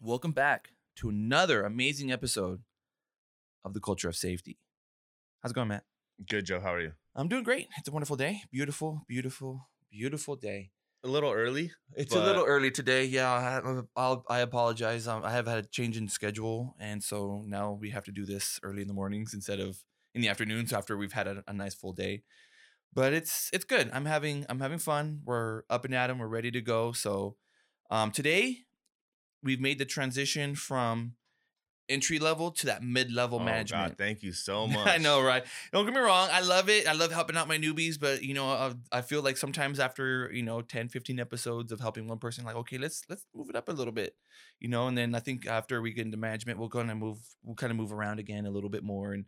Welcome back to another amazing episode of the Culture of Safety. How's it going, Matt? Good, Joe. How are you? I'm doing great. It's a wonderful day. Beautiful, beautiful, beautiful day. A little early. It's a little early today. Yeah, I, I'll, I apologize. Um, I have had a change in schedule, and so now we have to do this early in the mornings instead of in the afternoons after we've had a, a nice full day. But it's it's good. I'm having I'm having fun. We're up and at 'em. We're ready to go. So um, today we've made the transition from entry level to that mid level Oh, management. God, thank you so much. I know, right? Don't get me wrong. I love it. I love helping out my newbies, but you know, uh, I feel like sometimes after, you know, 10, 15 episodes of helping one person, like, okay, let's let's move it up a little bit. You know, and then I think after we get into management, we'll kind of move we'll kind of move around again a little bit more and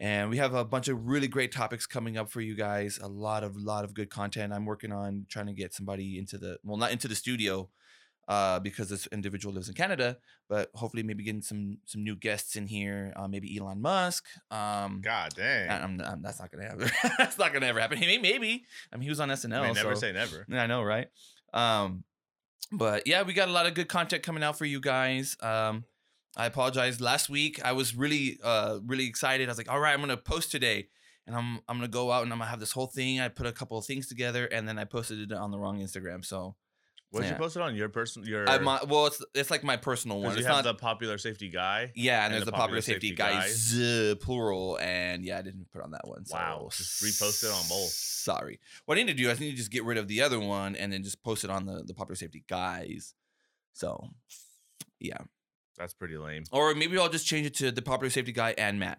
and we have a bunch of really great topics coming up for you guys. A lot of lot of good content. I'm working on trying to get somebody into the well, not into the studio, uh, because this individual lives in Canada, but hopefully maybe getting some some new guests in here. Uh, maybe Elon Musk. Um, God dang. I- I'm, I'm- that's not gonna happen. that's not gonna ever happen. Hey, maybe. I mean, he was on SNL. I mean, never so- say never. yeah, I know, right? Um, but yeah, we got a lot of good content coming out for you guys. Um, I apologize. Last week I was really, uh, really excited. I was like, all right, I'm gonna post today, and I'm I'm gonna go out and I'm gonna have this whole thing. I put a couple of things together, and then I posted it on the wrong Instagram. So What did yeah. you post it on your personal? Your I my, well, it's it's like my personal one. you It's have not the popular safety guy. yeah, and, and there's the the popular safety, Popular guys, Safety uh, plural, and yeah, I didn't put on that one. So Wow, just repost it on both. Sorry. What I need to do, is I need to just get rid of the other one and then just post it on the the popular safety guys. So, yeah, That's pretty lame. or maybe I'll just change it to the popular safety guy and Matt.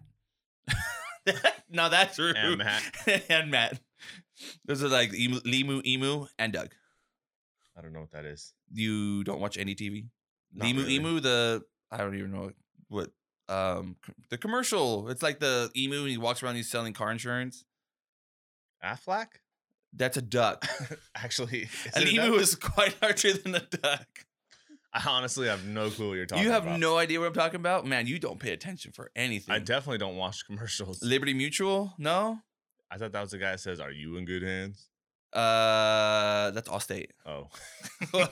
now that's rude. And Matt. and Matt. Those are like Emu, Limu, Emu, and Doug. I don't know what that is. You don't watch any TV? Not Emu, really. Emu, the I don't even know what um the commercial. It's like the emu and he walks around. He's selling car insurance. Aflac? That's a duck. Actually, An emu duck? is quite larger than a duck. I honestly have no clue what you're talking You have about. no idea what I'm talking about, man. You don't pay attention for anything. I definitely don't watch commercials. Liberty Mutual, no. I thought that was the guy that says, "Are you in good hands?" Uh, that's Allstate. Oh,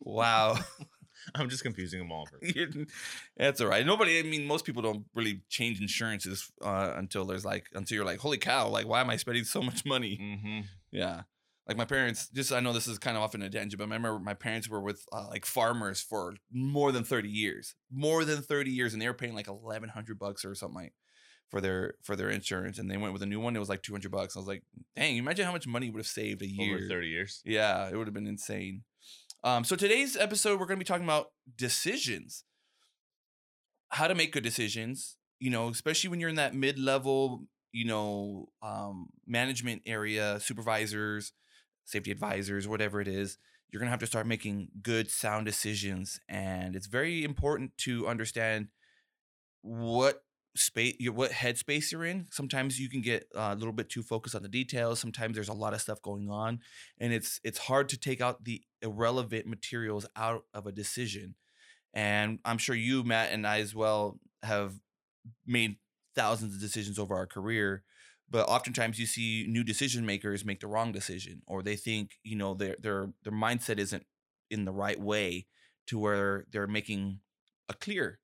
Wow, I'm just confusing them all. That's all right. Nobody. I mean, most people don't really change insurances uh, until there's like until you're like, holy cow! Like, why am I spending so much money? mm-hmm. Yeah. Like my parents, just I know this is kind of off in a tangent, but I remember my parents were with uh, like farmers for more than 30 years, more than 30 years, and they were paying like 1100 bucks or something like for their for their insurance, and they went with a new one. It was like 200 bucks. I was like, dang, imagine how much money would have saved a year. Over 30 years. Yeah, it would have been insane. Um, so today's episode, we're going to be talking about decisions, how to make good decisions. You know, especially when you're in that mid-level, you know, um, management area, supervisors, safety advisors, whatever it is. You're going to have to start making good, sound decisions, and it's very important to understand what space what headspace you're in sometimes you can get uh, a little bit too focused on the details sometimes there's a lot of stuff going on and it's it's hard to take out the irrelevant materials out of a decision and i'm sure you matt and i as well have made thousands of decisions over our career but oftentimes you see new decision makers make the wrong decision or they think you know their their their mindset isn't in the right way to where they're making a clear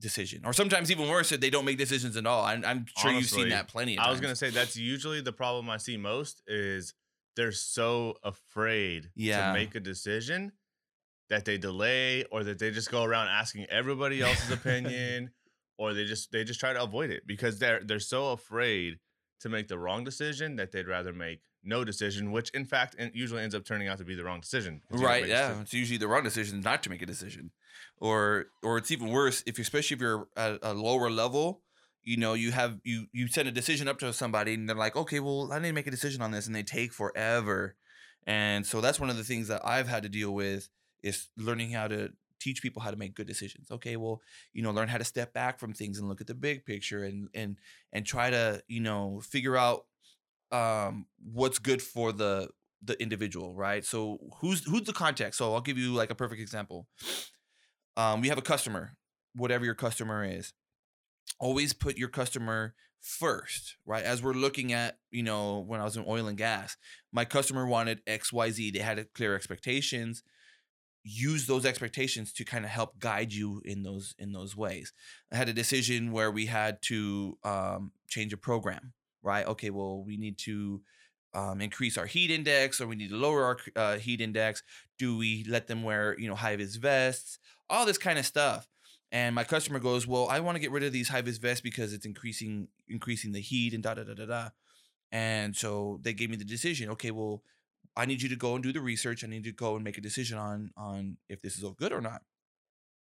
decision or sometimes even worse if they don't make decisions at all i'm, I'm sure you've seen that plenty of I was times. gonna say that's usually the problem I see most is they're so afraid Yeah. to make a decision that they delay or that they just go around asking everybody else's opinion or they just they just try to avoid it because they're they're so afraid to make the wrong decision that they'd rather make no decision, which in fact usually ends up turning out to be the wrong decision. right yeah it's usually the wrong decision not to make a decision or or it's even worse if especially if you're at a lower level you know you have you you send a decision up to somebody and they're like okay well i need to make a decision on this and they take forever and so that's one of the things that i've had to deal with is learning how to teach people how to make good decisions. Okay well you know learn how to step back from things and look at the big picture and and and try to you know figure out um what's good for the the individual right? So who's who's the context so i'll give you like a perfect example. Um we have a customer whatever your customer is. Always put your customer first right? As we're looking at you know when i was in oil and gas my customer wanted xyz they had clear expectations use those expectations to kind of help guide you in those in those ways. I had a decision where we had to um, change a program, right? Okay, well, we need to um, increase our heat index or we need to lower our uh, heat index. Do we let them wear, you know, high vis vests? All this kind of stuff. And my customer goes, "Well, I want to get rid of these high vis vests because it's increasing increasing the heat and da da da da da." And so they gave me the decision. Okay, well, I need you to go and do the research. I need to go and make a decision on on if this is all good or not.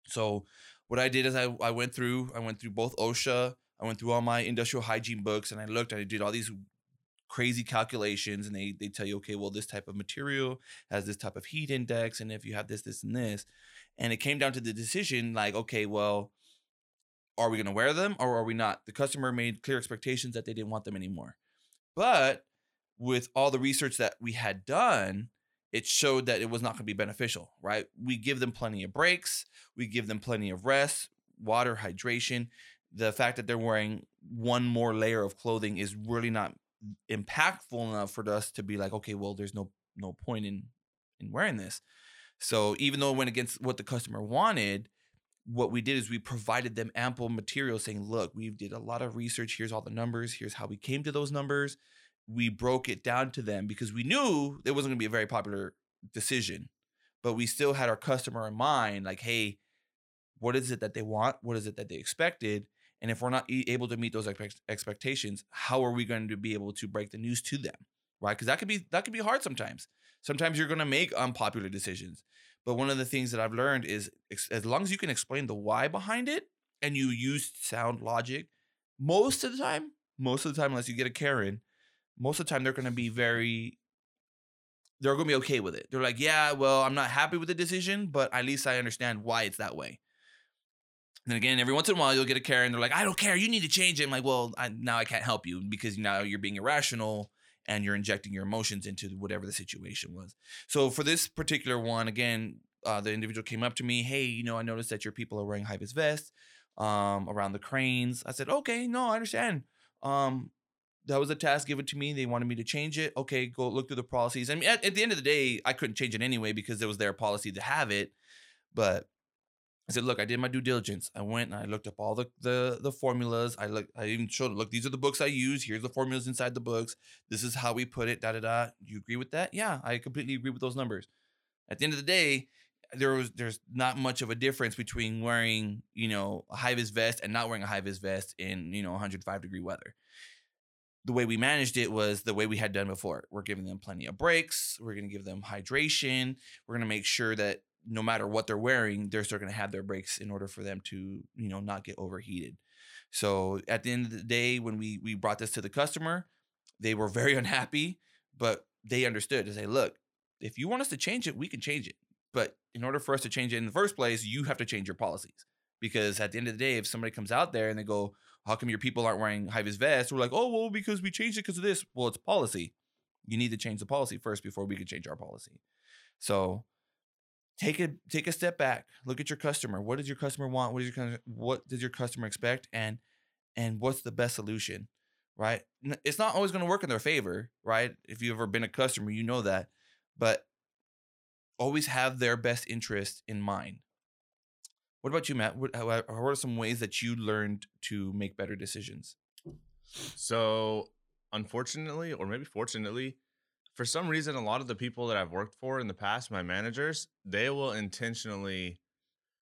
So what I did is I, I went through I went through both OSHA, I went through all my industrial hygiene books, and I looked. I did all these crazy calculations, and they they tell you, okay, well, this type of material has this type of heat index, and if you have this, this, and this, and it came down to the decision, like, okay, well, are we to wear them or are we not? The customer made clear expectations that they didn't want them anymore, but with all the research that we had done, it showed that it was not going to be beneficial, right? We give them plenty of breaks, we give them plenty of rest, water, hydration. The fact that they're wearing one more layer of clothing is really not impactful enough for us to be like, okay, well, there's no no point in in wearing this. So even though it went against what the customer wanted, what we did is we provided them ample material saying, look, we did a lot of research. Here's all the numbers. Here's how we came to those numbers we broke it down to them because we knew it wasn't going to be a very popular decision, but we still had our customer in mind like, hey, what is it that they want? What is it that they expected? And if we're not able to meet those expectations, how are we going to be able to break the news to them? Right? Because that could be that could be hard sometimes. Sometimes you're going to make unpopular decisions. But one of the things that I've learned is as long as you can explain the why behind it and you use sound logic, most of the time, most of the time, unless you get a Karen, most of the time they're going to be very they're going to be okay with it. They're like, "Yeah, well, I'm not happy with the decision, but at least I understand why it's that way." And then again, every once in a while, you'll get a Karen. And they're like, "I don't care. You need to change it." I'm like, "Well, I, now I can't help you because now you're being irrational and you're injecting your emotions into whatever the situation was." So for this particular one, again, uh, the individual came up to me, "Hey, you know, I noticed that your people are wearing vis vests um, around the cranes." I said, "Okay, no, I understand. Um, that was a task given to me. They wanted me to change it. Okay, go look through the policies. I mean, at, at, the end of the day, I couldn't change it anyway because it was their policy to have it. But I said, look, I did my due diligence. I went and I looked up all the the, the formulas. I look, I even showed, look, these are the books I use. Here's the formulas inside the books. This is how we put it. Da da da. You agree with that? Yeah, I completely agree with those numbers. At the end of the day, there was there's not much of a difference between wearing you know a high vis vest and not wearing a high vis vest in you know 105 degree weather the way we managed it was the way we had done before. We're giving them plenty of breaks. We're going to give them hydration. We're going to make sure that no matter what they're wearing, they're still going to have their breaks in order for them to, you know, not get overheated. So at the end of the day, when we we brought this to the customer, they were very unhappy, but they understood to say, look, if you want us to change it, we can change it. But in order for us to change it in the first place, you have to change your policies. Because at the end of the day, if somebody comes out there and they go, how come your people aren't wearing high vis vests? We're like, oh, well, because we changed it because of this. Well, it's policy. You need to change the policy first before we can change our policy. So take a take a step back. Look at your customer. What does your customer want? What does your what does your customer expect? And and what's the best solution? Right? It's not always going to work in their favor, right? If you've ever been a customer, you know that. But always have their best interest in mind. What about you, Matt? What, how, are some ways that you learned to make better decisions? So, unfortunately, or maybe fortunately, for some reason, a lot of the people that I've worked for in the past, my managers, they will intentionally.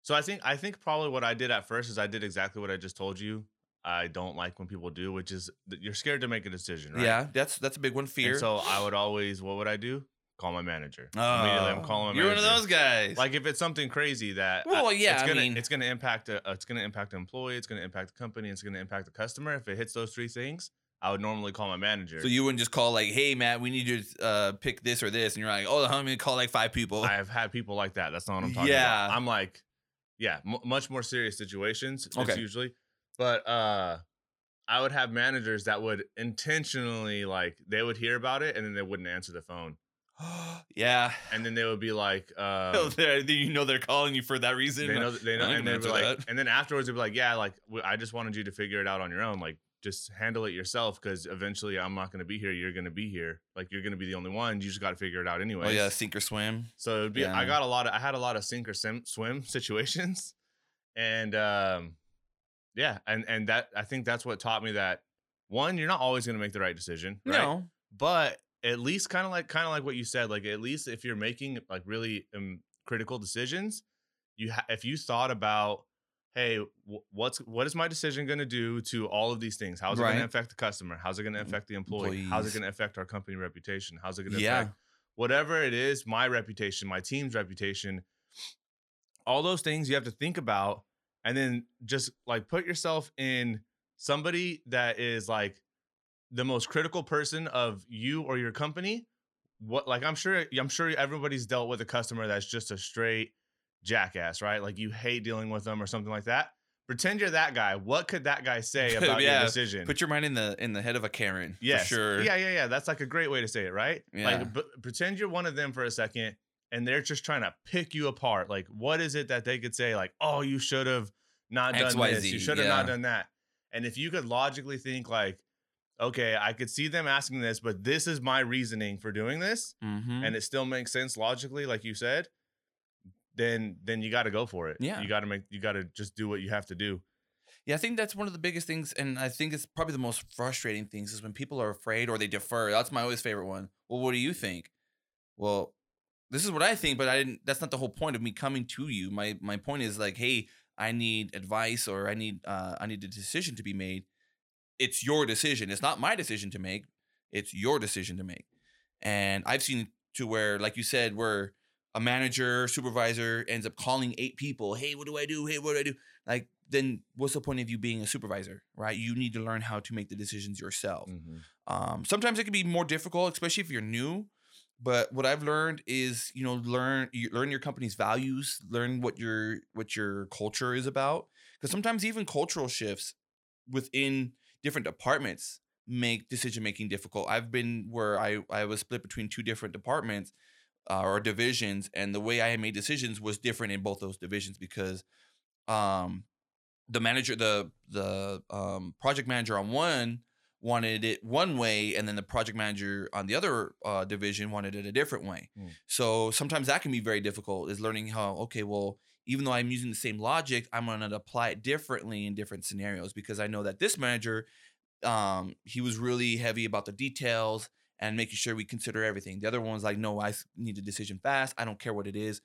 So I think I think probably what I did at first is I did exactly what I just told you. I don't like when people do, which is you're scared to make a decision, right? Yeah, that's that's a big one. Fear. And so I would always, what would I do? Call my manager. Oh, Immediately, I'm calling my manager. you're manager. one of those guys. Like if it's something crazy that well, yeah, it's gonna I mean, it's gonna impact a, it's gonna impact an employee, it's gonna impact the company, it's gonna impact the customer. If it hits those three things, I would normally call my manager. So you wouldn't just call like, "Hey, Matt, we need you to uh, pick this or this," and you're like, "Oh, I'm gonna call like five people." I have had people like that. That's not what I'm talking about. yeah. about. I'm like, yeah, m- much more serious situations. Okay. usually, but uh, I would have managers that would intentionally like they would hear about it and then they wouldn't answer the phone. yeah. And then they would be like, uh, you know, they're calling you for that reason. They know, they know, and be like, that. and then afterwards they'd be like, yeah, like I just wanted you to figure it out on your own. Like just handle it yourself because eventually I'm not going to be here. You're going to be here. Like you're going to be the only one. You just got to figure it out anyway. Oh yeah, sink or swim. So it'd be. I got a lot of. I had a lot of sink or sim, swim situations, and um, yeah, and and that I think that's what taught me that one, you're not always going to make the right decision, right? No. But at least kind of like kind of like what you said, like at least if you're making like really um, critical decisions, you ha- if you thought about. Hey, wh- what's what is my decision going to do to all of these things? How's it going to affect the customer? How's it going to affect the employee? How's it going to affect our company reputation? How's it going to Yeah. affect whatever it is, my reputation, my team's reputation, all those things you have to think about and then just like put yourself in somebody that is like the most critical person of you or your company. What like I'm sure I'm sure everybody's dealt with a customer that's just a straight jackass, right? Like you hate dealing with them or something like that. Pretend you're that guy. What could that guy say about Yeah, your decision? Put your mind in the in the head of a Karen. Yes. For sure. Yeah, yeah, yeah. That's like a great way to say it, right? Yeah. Like, but pretend you're one of them for a second, and they're just trying to pick you apart. Like, what is it that they could say? Like, oh, you should have not done this. You should have not done that. And if you could logically think, like, okay, I could see them asking this, but this is my reasoning for doing this, Mm-hmm. and it still makes sense logically, like you said, then then you got to go for it. Yeah. You got to make. You got to just do what you have to do. Yeah, I think that's one of the biggest things, and I think it's probably the most frustrating things is when people are afraid or they defer. That's my always favorite one. Well, what do you think? Well, this is what I think, but I didn't. That's not the whole point of me coming to you. My my point is like, hey, I need advice or I need uh I need a decision to be made. It's your decision. It's not my decision to make. It's your decision to make. And I've seen to where, like you said, where a manager, supervisor ends up calling eight people. Hey, what do I do? Hey, what do I do? Like, then what's the point of you being a supervisor, right? You need to learn how to make the decisions yourself. Um, sometimes it can be more difficult, especially if you're new. But what I've learned is, you know, learn you learn your company's values, learn what your what your culture is about. Because sometimes even cultural shifts within different departments make decision making difficult. I've been where I I was split between two different departments uh, or divisions, and the way I made decisions was different in both those divisions because um the manager the the um project manager on one wanted it one way and then the project manager on the other uh, division wanted it a different way Mm. so sometimes that can be very difficult is learning how okay well even though i'm using the same logic i'm going to apply it differently in different scenarios because i know that this manager um he was really heavy about the details and making sure we consider everything. The other one's like no I need a decision fast. I don't care what it is.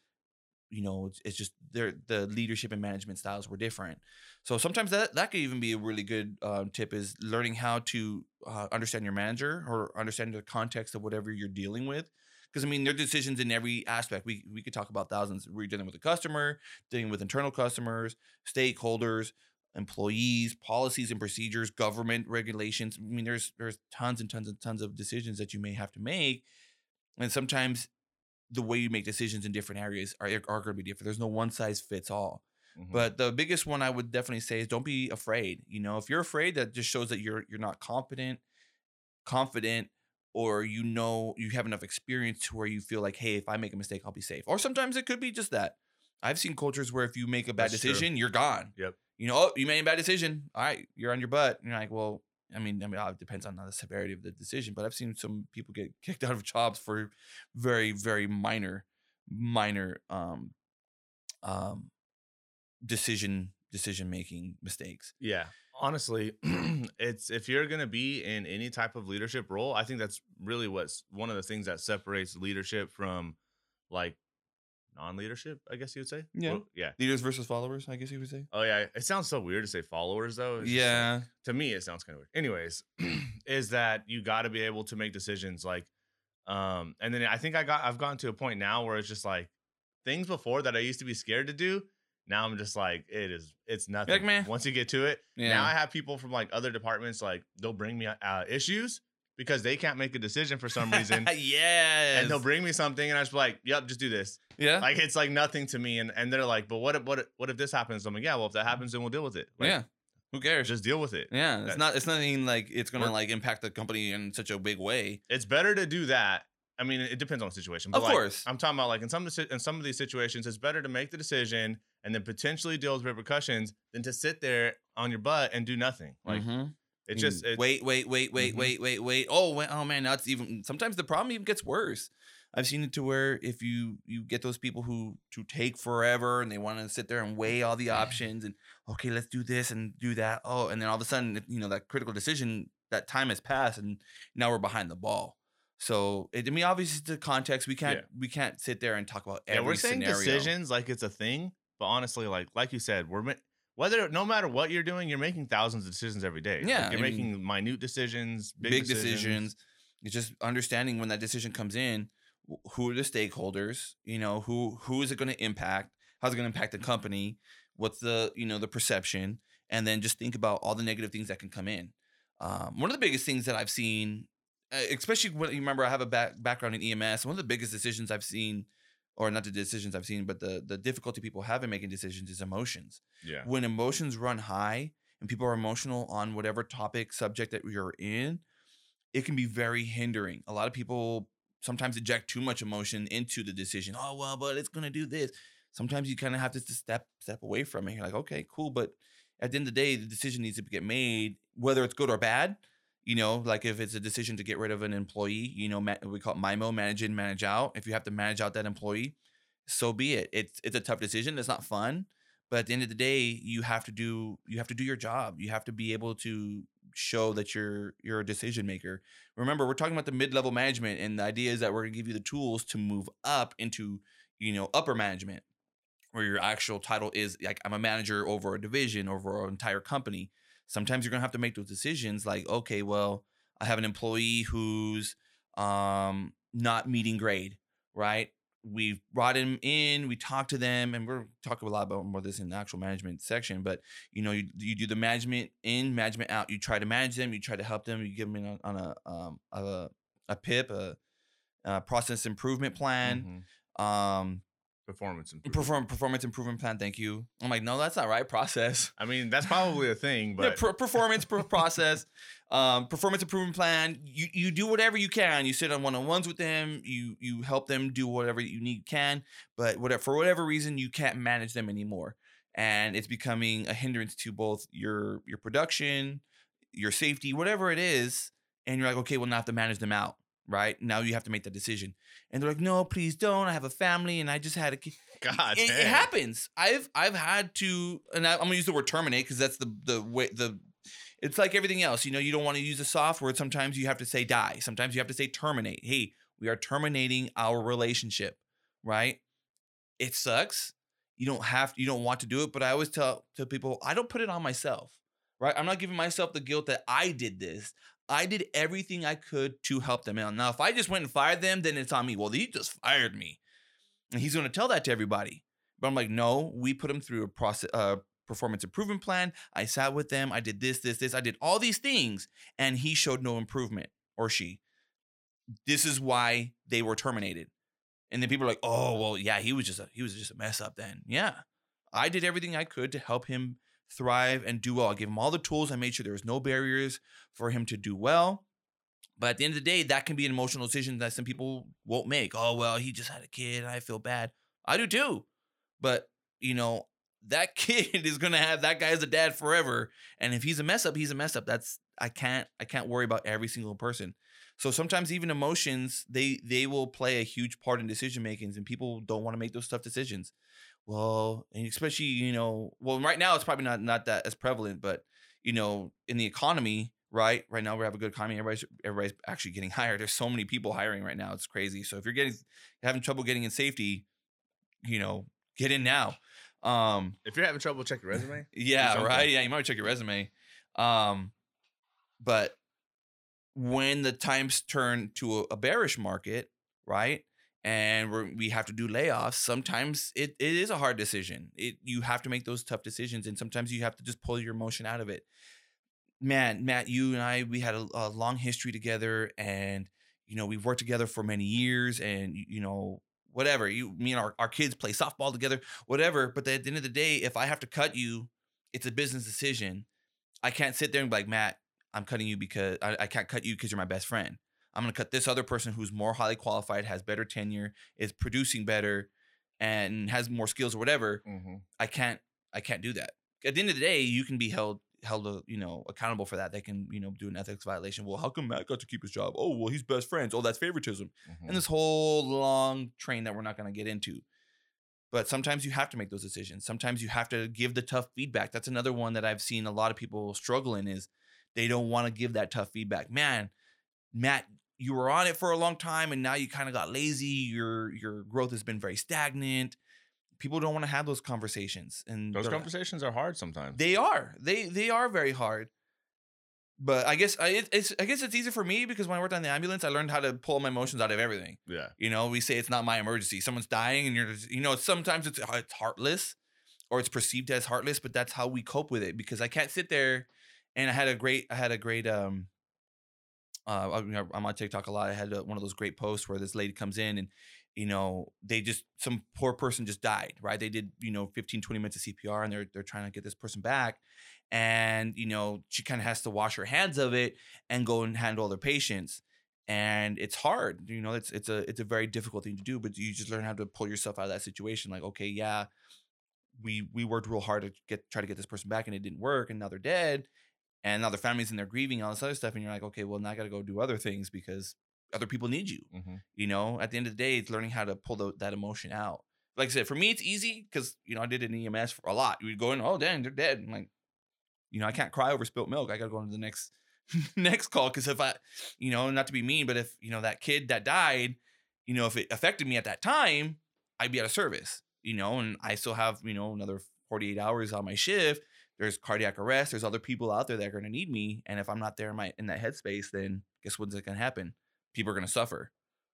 You know it's, it's just their the leadership and management styles were different. So sometimes that that could even be a really good um, tip is learning how to uh, understand your manager or understand the context of whatever you're dealing with because i mean there are decisions in every aspect we we could talk about thousands we're dealing with a customer dealing with internal customers stakeholders employees policies and procedures government regulations i mean there's there's tons and tons and tons of decisions that you may have to make and sometimes the way you make decisions in different areas are, are going to be different there's no one size fits all Mhm. but the biggest one I would definitely say is don't be afraid. You know, if you're afraid, that just shows that you're you're not confident, confident, or you know you have enough experience to where you feel like, hey, if I make a mistake, I'll be safe. Or sometimes it could be just that. I've seen cultures where if you make a bad That's true. decision, you're gone. Yep. You know, oh, you made a bad decision. All right, you're on your butt. And you're like, well, I mean, I mean, uh, it depends on the severity of the decision. But I've seen some people get kicked out of jobs for very, very minor, minor um, um, decision decision making mistakes. Yeah. Honestly, it's if you're going to be in any type of leadership role, I think that's really what's one of the things that separates leadership from like non-leadership, I guess you would say. Yeah. Well, yeah. Leaders versus followers, I guess you would say. Oh yeah, it sounds so weird to say followers though. It's just Yeah. to me it sounds kind of weird. Anyways, is that you got to be able to make decisions like um and then I think I got I've gotten to a point now where it's just like things before that I used to be scared to do, now I'm just like it is it's nothing. "Meh." Once you get to it, Yeah. now I have people from like other departments like they'll bring me uh, issues because they can't make a decision for some reason. yes. And they'll bring me something, and I just be like, "Yep, just do this." Yeah. Like it's like nothing to me, and and they're like, "But what if what if, what if this happens?" I'm like, "Yeah, well, if that happens, then we'll deal with it. Like, yeah. Who cares? just deal with it." yeah. It's that- not. It's nothing like it's gonna like impact the company in such a big way. it's better to do that. I mean, it depends on the situation. But Of like, course. I'm talking about like in some of in some of these situations, it's better to make the decision and then potentially deal with repercussions than to sit there on your butt and do nothing. Like Mhm. It's Mm, just it, wait, wait, wait, wait, Mhm. wait, wait, wait. Oh, wait, oh man, that's even. Sometimes the problem even gets worse. I've seen it to where if you you get those people who to take forever and they want to sit there and weigh all the options and okay, let's do this and do that. Oh, and then all of a sudden, you know, that critical decision, that time has passed and now we're behind the ball. So it, I mean, obviously, the context we can't we can't sit there and talk about yeah, every we're saying scenario. decisions like it's a thing, but honestly, like like you said, we're ma- whether no matter what you're doing, you're making thousands of decisions every day. Like, Yeah, you're I mean, making minute decisions, big, big, decisions. decisions. It's just understanding when that decision comes in, who are the stakeholders? You know, who who is it going to impact? How's it going to impact the company? What's the you know the perception? And then just think about all the negative things that can come in. Um, one of the biggest things that I've seen, Uh, especially when you remember I have a back, background in EMS. One of the biggest decisions I've seen, or not the decisions I've seen, but the the difficulty people have in making decisions is emotions. Yeah, when emotions run high and people are emotional on whatever topic subject that you're in it can be very hindering. A lot of people sometimes eject too much emotion into the decision. Oh well but it's going to do this. Sometimes you kind of have to step step away from it. You're like okay cool but at the end of the day the decision needs to get made whether it's good or bad you know like if it's a decision to get rid of an employee you know we call it mimo manage in manage out. If you have to manage out that employee so be it. It's it's a tough decision. It's not fun but at the end of the day you have to do you have to do your job. You have to be able to show that you're you're a decision maker. Remember we're talking about the mid-level management and the idea is that we're to give you the tools to move up into you know upper management where your actual title is like i'm a manager over a division over an entire company sometimes you're going to have to make those decisions like okay well i have an employee who's um not meeting grade right we've brought him in we talked to them and we're talking a lot about more of this in the actual management section but you know you, you do the management in management out you try to manage them you try to help them you give them in on, on a um a, a pip a, a process improvement plan Mhm. um performance improvement. perform performance improvement plan thank you i'm like no that's not right process I mean, that's probably a thing, yeah, but per- performance per- process, um, performance improvement plan. You you do whatever you can. You sit on one on ones with them. You you help them do whatever you need can. But whatever for whatever reason you can't manage them anymore, and it's becoming a hindrance to both your your production, your safety, whatever it is. And you're like, okay, well now I have to manage them out. Right now you have to make that decision. And they're like, no, please don't. I have a family and I just had a kid God, it, it happens. I've I've had to, and I, I'm gonna use the word terminate because that's the the way the. It's like everything else, you know. You don't want to use a soft word. Sometimes you have to say die. Sometimes you have to say terminate. Hey, we are terminating our relationship, right? It sucks. You don't have, you don't want to do it, but I always tell tell people I don't put it on myself, right? I'm not giving myself the guilt that I did this. I did everything I could to help them out. Now, if I just went and fired them, then it's on me. Well, he just fired me. And he's going to tell that to everybody. But I'm like, no, we put them through a process, uh, performance improvement plan. I sat with them. I did this, this, this. I did all these things, and he showed no improvement, or she. This is why they were terminated. And then people are like, oh, well, yeah, he was just a, he was just a mess up. Then, yeah, I did everything I could to help him thrive and do well. I gave him all the tools. I made sure there was no barriers for him to do well. But at the end of the day, that can be an emotional decision that some people won't make. Oh, well, he just had a kid. I feel bad. I do too. But, you know, that kid is going to have that guy as a dad forever. And if he's a mess up, he's a mess up. That's I can't I can't worry about every single person. So sometimes even emotions, they they will play a huge part in decision makings and people don't want to make those tough decisions. Well, and especially, you know, well, right now it's probably not not that as prevalent, but you know, in the economy, right? Right now we have a good economy. Everybody's everybody's actually getting hired. There's so many people hiring right now. It's crazy. So if you're getting having trouble getting in safety, you know, get in now. Um, If you're having trouble, check your resume. yeah, right. Yeah, you might check your resume. Um, but when the times turn to a, a bearish market, right, and we're, we have to do layoffs, sometimes it, it is a hard decision. It you have to make those tough decisions, and sometimes you have to just pull your emotion out of it. Man, Matt, you and I, we had a, a long history together, and you know we've worked together for many years, and you know whatever you me and our, our kids play softball together whatever but at the end of the day if i have to cut you it's a business decision i can't sit there and be like matt i'm cutting you because i, I can't cut you because you're my best friend i'm going to cut this other person who's more highly qualified has better tenure is producing better and has more skills or whatever Mm-hmm. i can't i can't do that at the end of the day you can be held held you know accountable for that. They can you know do an ethics violation. Well, how come Matt got to keep his job? Oh, well, he's best friends. Oh, that's favoritism. Mhm. And this whole long train that we're not going to get into. But sometimes you have to make those decisions. Sometimes you have to give the tough feedback. That's another one that I've seen a lot of people struggle in is they don't want to give that tough feedback. Man, Matt, you were on it for a long time and now you kind of got lazy. Your your growth has been very stagnant. People don't want to have those conversations. And Those conversations are hard sometimes. they are. They they are very hard. But I guess I it's I guess it's easy for me because when I worked on the ambulance, I learned how to pull my emotions out of everything. yeah. You know, we say it's not my emergency. Someone's dying, and you're just, you know, sometimes it's it's heartless, or it's perceived as heartless, but that's how we cope with it. Because I can't sit there, and I had a great, I had a great, um, uh, I'm on TikTok a lot. I had a, one of those great posts where this lady comes in and, you know, they just some poor person just died, right? They did, you know, 15, 20 minutes of CPR, and they're they're trying to get this person back, and you know, she kind of has to wash her hands of it and go and handle other patients and it's hard you know it's it's a it's a very difficult thing to do but you just learn how to pull yourself out of that situation like okay yeah we we worked real hard to get try to get this person back and it didn't work and now they're dead and now their families in there grieving all this other stuff and you're like okay well now i gotta go do other things because other people need you. Hmm you know at the end of the day it's learning how to pull the, that emotion out. Like i said for me it's easy because you know i did an ems for a lot. You go in oh dang they're dead. I'm like you know i can't cry over spilt milk. I gotta go on to the next next call. Because if i you know not to be mean but if you know that kid that died you know if it affected me at that time i'd be out of service you know and i still have you know another 48 hours on my shift there's cardiac arrest there's other people out there that are going to need me and if i'm not there in my in that headspace then guess what's going to happen people are going to suffer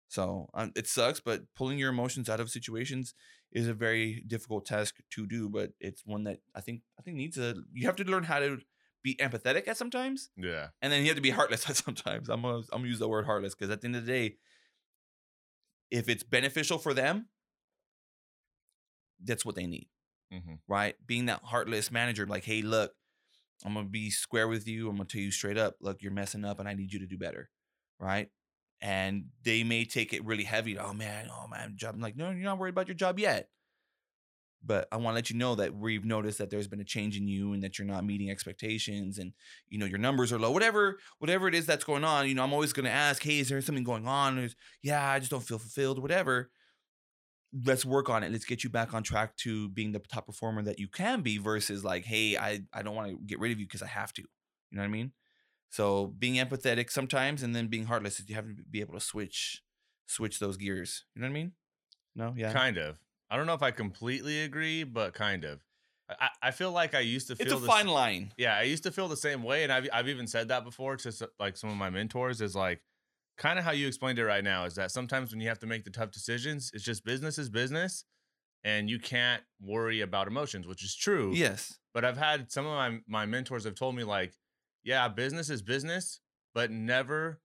so um, it sucks but pulling your emotions out of situations is a very difficult task to do but it's one that i think i think needs a you have to learn how to be empathetic at sometimes Yeah. and then you have to be heartless at sometimes. I'm gonna I'm gonna use the word heartless because at the end of the day, if it's beneficial for them, that's what they need, hmm right? Being that heartless manager, like, hey, look, I'm gonna be square with you. I'm gonna tell you straight up, look, you're messing up, and I need you to do better, right? And they may take it really heavy. Oh man, oh man, job. I'm like, no, you're not worried about your job yet. But I want to let you know that we've noticed that there's been a change in you and that you're not meeting expectations and you know your numbers are low. Whatever, whatever it is that's going on, you know, I'm always gonna ask, hey, is there something going on? Or, yeah, I just don't feel fulfilled, whatever. Let's work on it. Let's get you back on track to being the top performer that you can be versus like, hey, I, I don't want to get rid of you because I have to. You know what I mean? So being empathetic sometimes and then being heartless is you have to be able to switch switch those gears. You know what I mean? No, yeah. Kind of. I don't know if I completely agree, but kind of. I, I- feel like I used to feel It's a the fine line. Yeah, I used to feel the same way, and I've I've even said that before to like some of my mentors. Is like kind of how you explained it right now. Is that sometimes when you have to make the tough decisions, it's just business is business, and you can't worry about emotions, which is true. Yes. But I've had some of my my mentors have told me like, yeah, business is business, but never.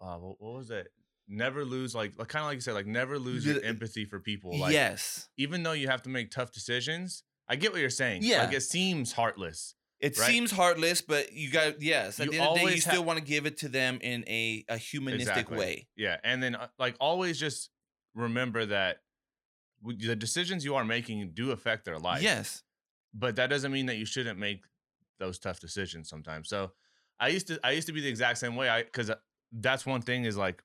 Uh, what, was it? Never lose like, like kind of like you said, like never lose your empathy for people. Like, yes. even though you have to make tough decisions, I get what you're saying. Yeah. like it seems heartless. It right? seems heartless, but you got yes. At You the end of the day, you ha- still want to give it to them in a, a humanistic Exactly. way. Yeah, and then uh, like always, just remember that the decisions you are making do affect their life. Yes. but that doesn't mean that you shouldn't make those tough decisions sometimes. So I used to I used to be the exact same way. I because that's one thing is like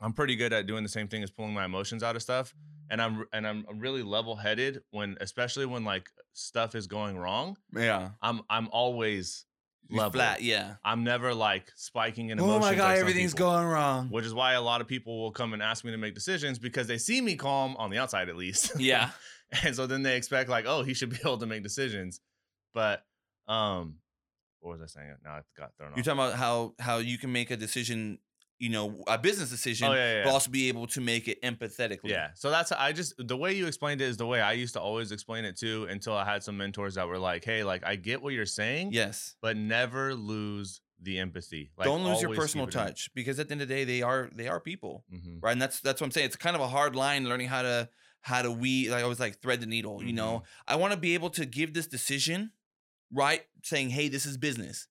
I'm pretty good at doing the same thing as pulling my emotions out of stuff, and I'm and I'm really level headed when especially when like stuff is going wrong. Yeah. I'm I'm always You're level. Flat. Yeah. I'm never like spiking in Oh emotions. my god, like everything's people, going wrong. Which is why a lot of people will come and ask me to make decisions because they see me calm on the outside at least. Yeah. and so then they expect like, oh, he should be able to make decisions. But um, what was I saying? Now I got thrown off. You're talking about how how you can make a decision, you know, a business decision, Oh yeah, yeah. but also be able to make it empathetically. Yeah. So that's I just the way you explained it is the way I used to always explain it too until I had some mentors that were like, "Hey, like I get what you're saying, Yes. but never lose the empathy. Like, Don't lose your personal it in." touch because at the end of the day, they are they are people. Mhm. right? And that's that's what I'm saying. It's kind of a hard line learning how to how to we like I was like thread the needle. You know, I want to be able to give this decision, right? Saying, hey, this is business,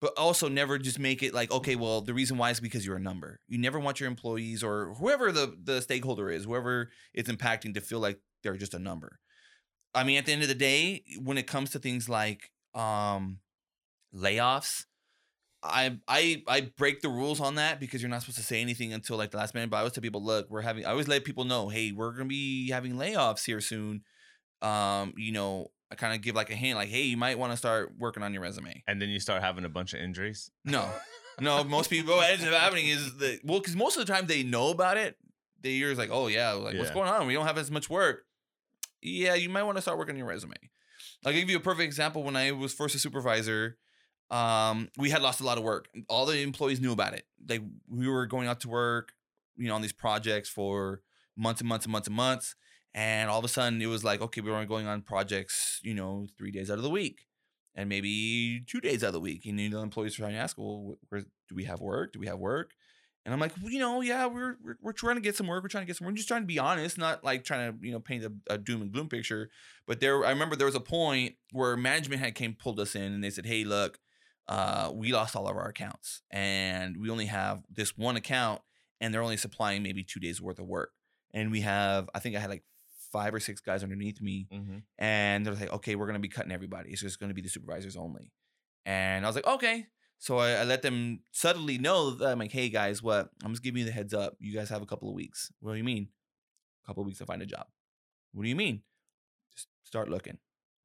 but also never just make it like, okay, well, the reason why is because you're a number. You never want your employees or whoever the the stakeholder is, whoever it's impacting, to feel like they're just a number. I mean, at the end of the day, when it comes to things like um layoffs. I I I break the rules on that because you're not supposed to say anything until like the last minute. But I always tell people, look, we're having. I always let people know, hey, we're gonna be having layoffs here soon. Um, you know, I kind of give like a hint, like, hey, you might want to start working on your resume. And then you start having a bunch of injuries. No, no. Most people, what ends up happening is that well, because most of the time they know about it. They are like, oh yeah, like what's going on? We don't have as much work. Yeah, you might want to start working on your resume. I'll give you a perfect example. When I was first a supervisor, um, we had lost a lot of work. All the employees knew about it. Like we were going out to work, you know, on these projects for months and months and months and months. And all of a sudden it was like, okay, we were going on projects, you know, three days out of the week and maybe two days out of the week. And you know, employees were trying to ask, well, where, do we have work? Do we have work? And I'm like, well, you know, yeah, we're, we're we're trying to get some work. We're trying to get some. We're just trying to be honest, not like trying to you know paint a, a doom and gloom picture. But there, I remember there was a point where management had came pulled us in and they said, hey, look, uh, we lost all of our accounts and we only have this one account and they're only supplying maybe two days worth of work. And we have, I think I had like five or six guys underneath me Mm-hmm. and they're like, okay, we're gonna be cutting everybody. It's just gonna be the supervisors only. And I was like, okay. So I, I let them subtly know that I'm like, hey guys, what? I'm just giving you the heads up. You guys have a couple of weeks. What do you mean? A couple of weeks to find a job. What do you mean? Just start looking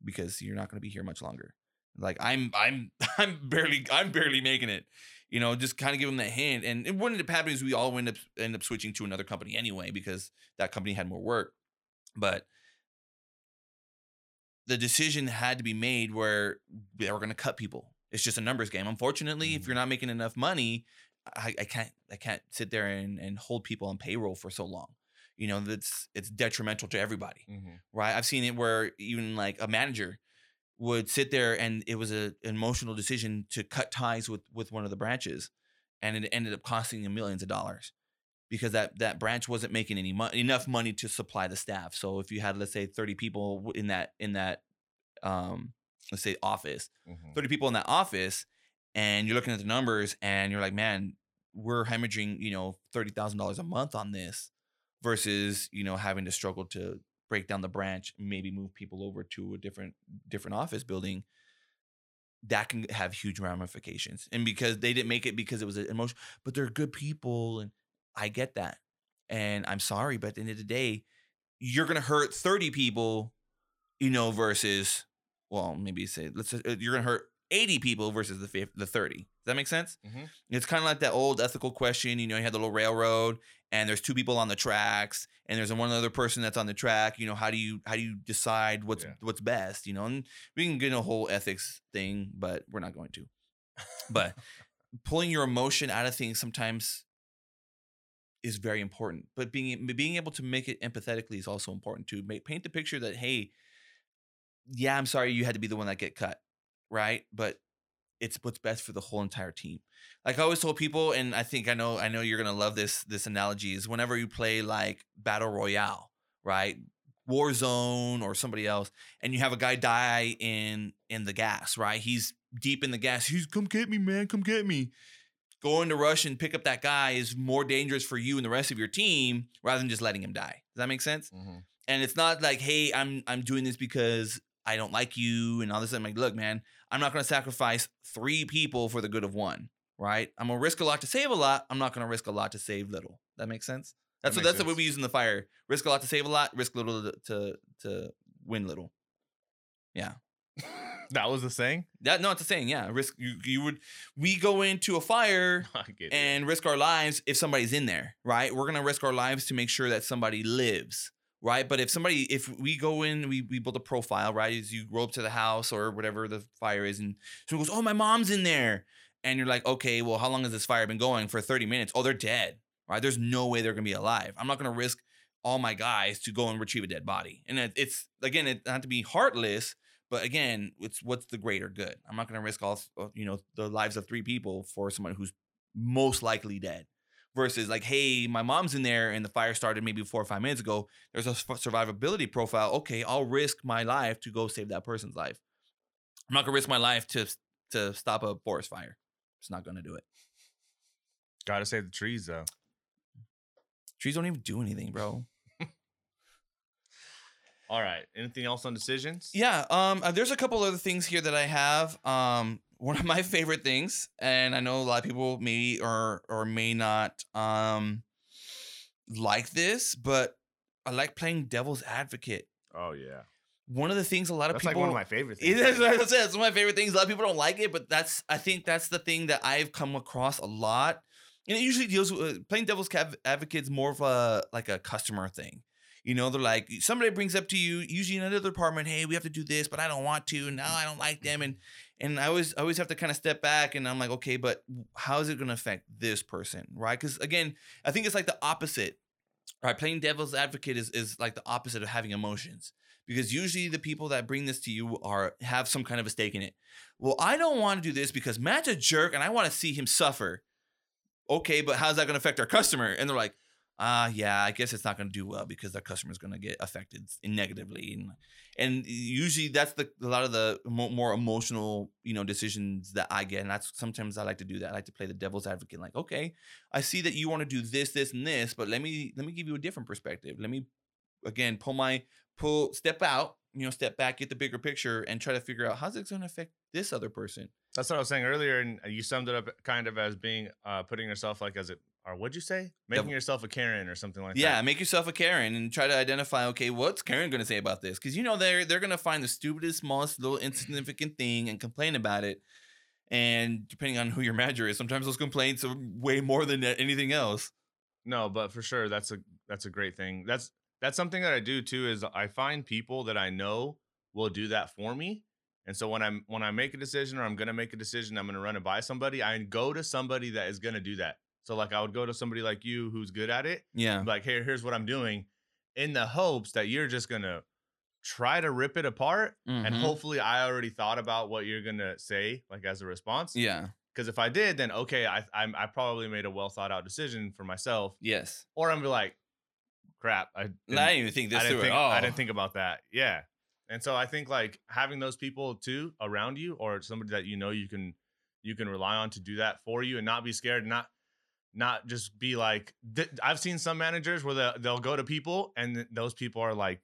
because you're not gonna be here much longer. Like I'm, I'm, I'm barely, I'm barely making it. You know, just kind of give them that hint. And it what ended up happening is we all end up end up switching to another company anyway because that company had more work. But the decision had to be made where they were going to cut people. It's just a numbers game. Unfortunately, if Mhm. you're not making enough money, I, I can't I can't sit there and, and hold people on payroll for so long. You know, that's it's detrimental to everybody, Mm-hmm. right? I've seen it where even like a manager would sit there and it was a, an emotional decision to cut ties with with one of the branches, and it ended up costing them millions of dollars because that that branch wasn't making any money enough money to supply the staff. So if you had let's say 30 people in that in that um let's say office, Mm-hmm. 30 people in that office and you're looking at the numbers and you're like, "Man, we're hemorrhaging, you know, $30,000 a month on this versus, you know, having to struggle to break down the branch, maybe move people over to a different different office building." That can have huge ramifications. And because they didn't make it because it was an emotion, but they're good people and I get that. And I'm sorry, but at the end of the day, you're gonna hurt 30 people, you know, versus well, maybe say let's say, uh, you're gonna hurt 80 people versus the the 30. Does that make sense? Mhm. It's kind of like that old ethical question. You know, you had the little railroad, and there's two people on the tracks, and there's one other person that's on the track. You know, how do you how do you decide what's Yeah. what's best? You know, and we can get in a whole ethics thing, but we're not going to. But pulling your emotion out of things sometimes is very important. But being being able to make it empathetically is also important to Make paint the picture that hey, yeah, I'm sorry you had to be the one that get cut, right? But it's what's best for the whole entire team. Like I always told people, and I think I know I know you're gonna love this this analogy is whenever you play like battle royale, right? Warzone or somebody else, and you have a guy die in in the gas, right? He's deep in the gas. He's come get me, man, come get me. Going to rush and pick up that guy is more dangerous for you and the rest of your team rather than just letting him die. Does that make sense? Mm-hmm. and it's not like hey i'm i'm doing this because i don't like you and all this i'm like look man i'm not going to sacrifice three people for the good of one right i'm going to risk a lot to save a lot i'm not going to risk a lot to save little that makes sense that's That what that's sense. we use in the fire risk a lot to save a lot risk little to to, to win little yeah that was the saying. that no it's a saying yeah risk you you would we go into a fire and risk our lives if somebody's in there, right? We're gonna risk our lives to make sure that somebody lives, right? But if somebody, if we go in, we, we build a profile, right? As you roll up to the house or whatever the fire is, and someone goes, "Oh, my mom's in there," and you're like, "Okay, well, how long has this fire been going for? Thirty minutes? Oh, they're dead, right? There's no way they're gonna be alive. I'm not gonna risk all my guys to go and retrieve a dead body, and it, it's again, it not to be heartless." But again, it's what's the greater good. I'm not going to risk all, uh, you know, the lives of three people for someone who's most likely dead versus like hey my mom's in there and the fire started maybe four or five minutes ago there's a survivability profile okay i'll risk my life to go save that person's life i'm not gonna risk my life to to stop a forest fire it's not gonna do it Gotta save the trees though. trees don't even do anything bro All right. Anything else on decisions? Yeah, um, uh, there's a couple other things here that I have. Um, one of my favorite things, and I know a lot of people may or or may not um like this, but I like playing devil's advocate. Oh yeah. One of the things a lot of That's people like one of my favorite things. is, that's, that's one of my favorite things. A lot of people don't like it, but that's I think that's the thing that I've come across a lot. And it usually deals with uh, playing devil's advocate is more of a like a customer thing. You know, they're like somebody brings up to you, usually in another department, hey, we have to do this, but I don't want to. Now I don't like them, and and I always I always have to kind of step back, and I'm like, okay, but how is it going to affect this person, right? Because again, I think it's like the opposite, right? Playing devil's advocate is is like the opposite of having emotions because usually the people that bring this to you are have some kind of a stake in it. Well, I don't want to do this because Matt's a jerk and I want to see him suffer. Okay, but how's that going to affect our customer? And they're like, ah, yeah, I guess it's not going to do well because their customer is going to get affected negatively. And and usually that's the a lot of the more emotional you know decisions that I get, and that's sometimes I like to do that. I like to play the devil's advocate, like, okay, I see that you want to do this, this, and this, but let me let me give you a different perspective. Let me again pull my pull step out you know step back get the bigger picture and try to figure out how's it going to affect this other person That's what I was saying earlier, and you summed it up kind of as being uh, putting yourself like as it or what'd you say? Making yourself a Karen or something like yeah that. Yeah, make yourself a karen and try to identify okay what's karen to say about this because you know they're they're to find the stupidest smallest little insignificant thing and complain about it and depending on who your manager is sometimes those complaints are way more than anything else No, but for sure that's a that's a great thing. That's that's something that I do too is I find people that I know will do that for me. And so when I'm when I make a decision or I'm gonna make a decision, I'm gonna run it by somebody, I go to somebody that is gonna do that. So like I would go to somebody like you who's good at it, yeah like, here, here's what I'm doing, in the hopes that you're just gonna try to rip it apart. And Mhm. hopefully I already thought about what you're gonna say, like as a response. yeah Because if I did, then okay, I I'm, I probably made a well thought out decision for myself. yes Or I'm gonna be like, crap, I i didn't, didn't even think this I didn't through think at all I didn't think about that. Yeah. And so I think like having those people too around you or somebody that you know you can you can rely on to do that for you and not be scared, not not just be like th- I've seen some managers where they'll, they'll go to people and th- those people are like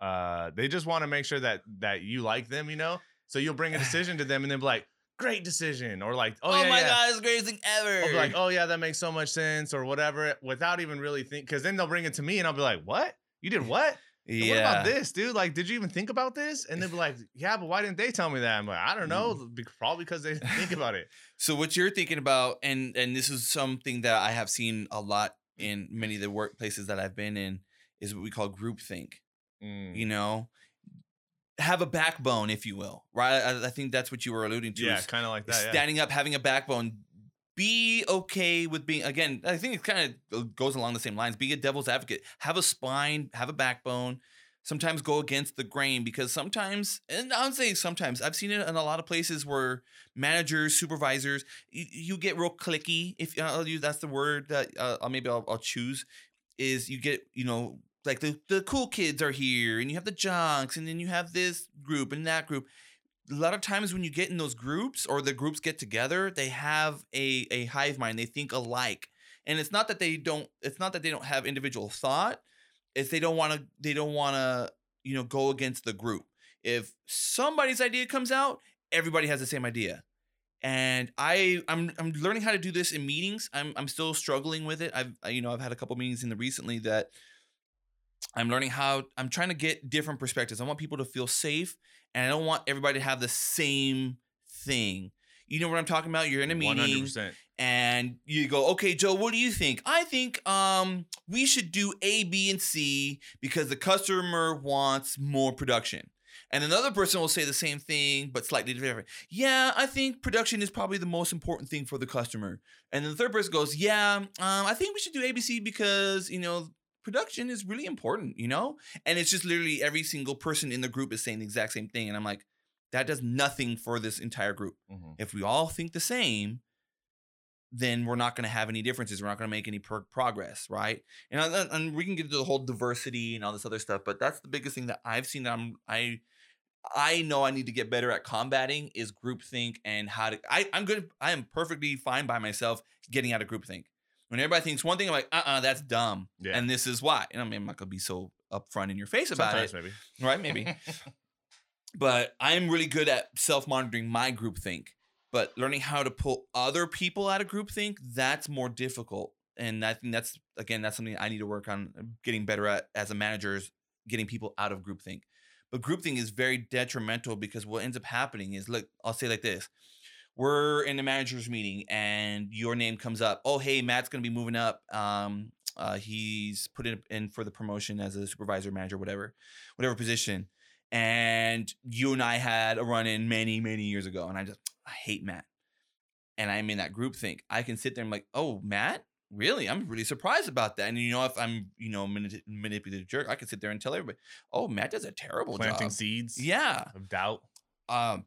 uh they just want to make sure that that you like them, you know? So you'll bring a decision to them and then be like, great decision. Or like, oh, oh, yeah, my yeah. god it's the greatest thing ever like, oh yeah, that makes so much sense, or whatever, without even really think. Because then they'll bring it to me, and I'll be like, what? You did what? Yeah What about this, dude? Like, did you even think about this? And they'll be like, yeah, but why didn't they tell me that? I'm like, I don't know, Mm. probably because they didn't think about it. So what you're thinking about, and and this is something that I have seen a lot in many of the workplaces that I've been in, is what we call groupthink. Mm. You know, have a backbone, if you will, right? I, I think that's what you were alluding to. Yeah, kind of like that. Yeah. standing up, having a backbone. Be okay with being again. I think it kind of goes along the same lines. Be a devil's advocate. Have a spine. Have a backbone. Sometimes go against the grain because sometimes, and I would say sometimes, I've seen it in a lot of places where managers, supervisors, you, you get real cliquey. If I'll use that's the word that uh, maybe I'll, I'll choose, is you get you know like the the cool kids are here, and you have the junks, and then you have this group and that group a lot of times when you get in those groups or the groups get together, they have a a hive mind. They think alike, and it's not that they don't. It's not that they don't have individual thought. It's they don't want to. They don't want to. You know, go against the group. If somebody's idea comes out, everybody has the same idea. And I, I'm, I'm learning how to do this in meetings. I'm, I'm still struggling with it. I've, you know, I've had a couple meetings in the recently that I'm learning how. I'm trying to get different perspectives. I want people to feel safe and I don't want everybody to have the same thing. You know what I'm talking about? You're in a meeting percent. and you go, "Okay, Joe, what do you think?" I think um we should do A, B, and C because the customer wants more production. And another person will say the same thing but slightly different. Yeah, I think production is probably the most important thing for the customer. And then the third person goes, "Yeah, um, I think we should do ABC because you know." Production is really important, you know? And it's just literally every single person in the group is saying the exact same thing. And I'm like, that does nothing for this entire group. Mhm. If we all think the same, then we're not going to have any differences. We're not going to make any pro- progress, right? And and and we can get into the whole diversity and all this other stuff, but that's the biggest thing that I've seen. That I'm I I know I need to get better at combating is groupthink and how to. I I'm good. I am perfectly fine by myself getting out of groupthink. When everybody thinks one thing, I'm like, uh, uh that's dumb, Yeah. and this is why. And I mean, I'm not gonna be so upfront in your face about Sometimes it, maybe. right? Maybe. but I'm really good at self monitoring my groupthink. But learning how to pull other people out of groupthink, that's more difficult. And I think that's again, that's something I need to work on getting better at as a manager is getting people out of groupthink. But groupthink is very detrimental because what ends up happening is look, I'll say like this. We're in the manager's meeting and your name comes up. Oh, hey, Matt's gonna be moving up. Um, uh, he's put in, for the promotion as a supervisor, manager, whatever, whatever position. And you and I had a run in many, many years ago, and I just I hate Matt. And I'm in that group think. I can sit there and be like, oh, Matt, really? I'm really surprised about that. And you know, if I'm, you know, manip- manipulative jerk, I can sit there and tell everybody, oh, Matt does a terrible Planting job. seeds Yeah. of doubt. Um,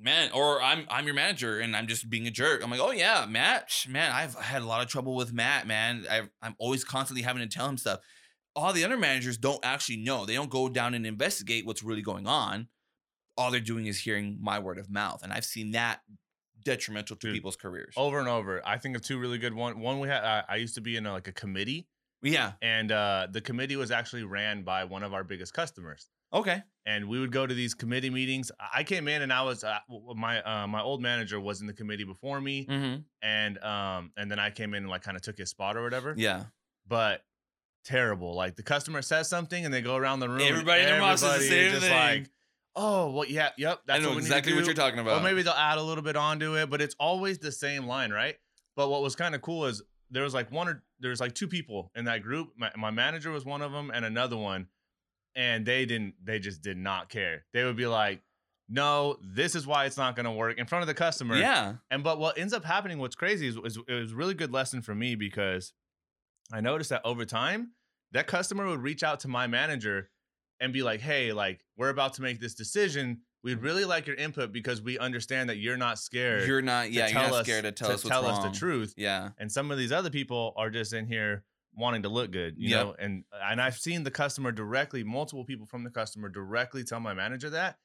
man, or I'm I'm your manager and I'm just being a jerk. I'm like, oh yeah, Matt, man, I've had a lot of trouble with Matt, man. I I'm always constantly having to tell him stuff. All the other managers don't actually know. They don't go down and investigate what's really going on. All they're doing is hearing my word of mouth, and I've seen that detrimental to Dude, people's careers. Over and over. I think of two really good one. One we had. I, I used to be in a, like a committee, yeah. and uh, the committee was actually ran by one of our biggest customers. Okay. and we would go to these committee meetings. I- came in and I was uh, my uh, my old manager was in the committee before me, Mm-hmm. and um and then I came in and like kind of took his spot or whatever. Yeah. But terrible. Like the customer says something and they go around the room. and Everybody in their mouth says the same thing. like, oh well, yeah, yep. That's I know what we need to exactly what you're talking about. Or maybe they'll add a little bit onto it, but it's always the same line, right? But what was kind of cool is there was like one or there's like two people in that group. My, my manager was one of them, and another one, and they didn't. They just did not care. They would be like, "No, this is why it's not going to work" in front of the customer. yeah. And but what ends up happening, what's crazy is, is it was a really good lesson for me because I noticed that over time, that customer would reach out to my manager and be like, "Hey, like we're about to make this decision. We'd really like your input because we understand that you're not scared. You're not. Yeah. You're tell not us- scared to tell us what's tell wrong. us the truth. Yeah. And some of these other people are just in here wanting to look good, you Yep. know. And and I've seen the customer directly, multiple people from the customer directly tell my manager that,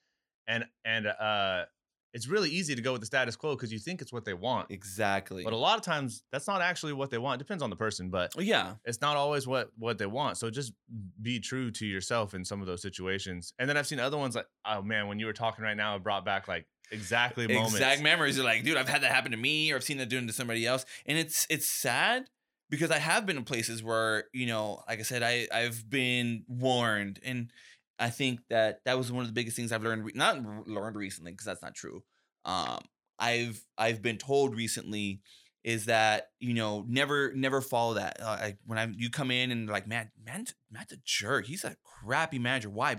and and uh, it's really easy to go with the status quo because you think it's what they want. Exactly. But a lot of times that's not actually what they want. Depends on the person, but yeah. it's not always what what they want. So just be true to yourself in some of those situations. And then I've seen other ones like, oh man, when you were talking right now, it brought back like exactly moments. exact memories. You're like, dude, I've had that happen to me, or I've seen that doing to somebody else, and it's it's sad because I have been in places where you know, like I said, I I've been warned, and I think that that was one of the biggest things I've learned. Re- not learned recently because that's not true. Um, I've I've been told recently is that you know never never follow that. Uh, I, when I you come in and like, man, man, Matt's a jerk. He's a crappy manager. Why?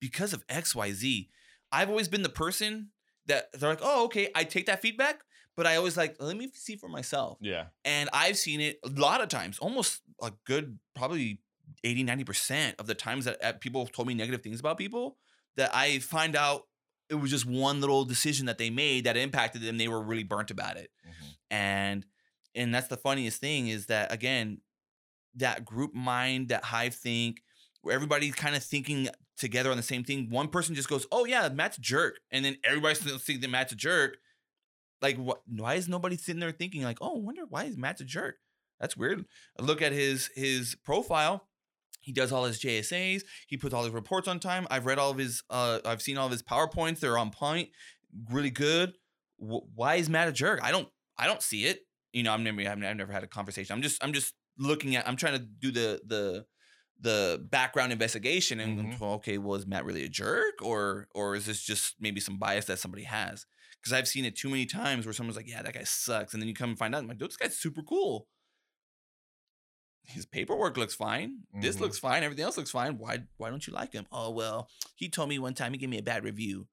Because of X Y Z. I've always been the person that they're like, oh, okay, I take that feedback, but I always like, let me see for myself. Yeah. And I've seen it a lot of times, almost a good, probably 80, 90% of the times that people have told me negative things about people, that I find out it was just one little decision that they made that impacted them. They were really burnt about it. Mm-hmm. And and that's the funniest thing is that again, that group mind, that hive think, where everybody's kind of thinking together on the same thing. One person just goes, "Oh yeah, Matt's a jerk," and then everybody's thinking that Matt's a jerk. Like, what? Why is nobody sitting there thinking like, "Oh, I wonder why is Matt's a jerk?" That's weird. I look at his his profile. He does all his JSAs. He puts all his reports on time. I've read all of his. Uh, I've seen all of his powerpoints. They're on point. Really good. Wh- why is Matt a jerk? I don't. I don't see it. You know, I'm never. I've I've never had a conversation. I'm just. I'm just looking at. I'm trying to do the the the background investigation and Mhm. well, okay, well, is Matt really a jerk or or is this just maybe some bias that somebody has? Because I've seen it too many times where someone's like, yeah, that guy sucks, and then you come and find out, I'm like, dude, this guy's super cool. His paperwork looks fine. This Mhm. looks fine. Everything else looks fine. Why why don't you like him? Oh well, he told me one time he gave me a bad review.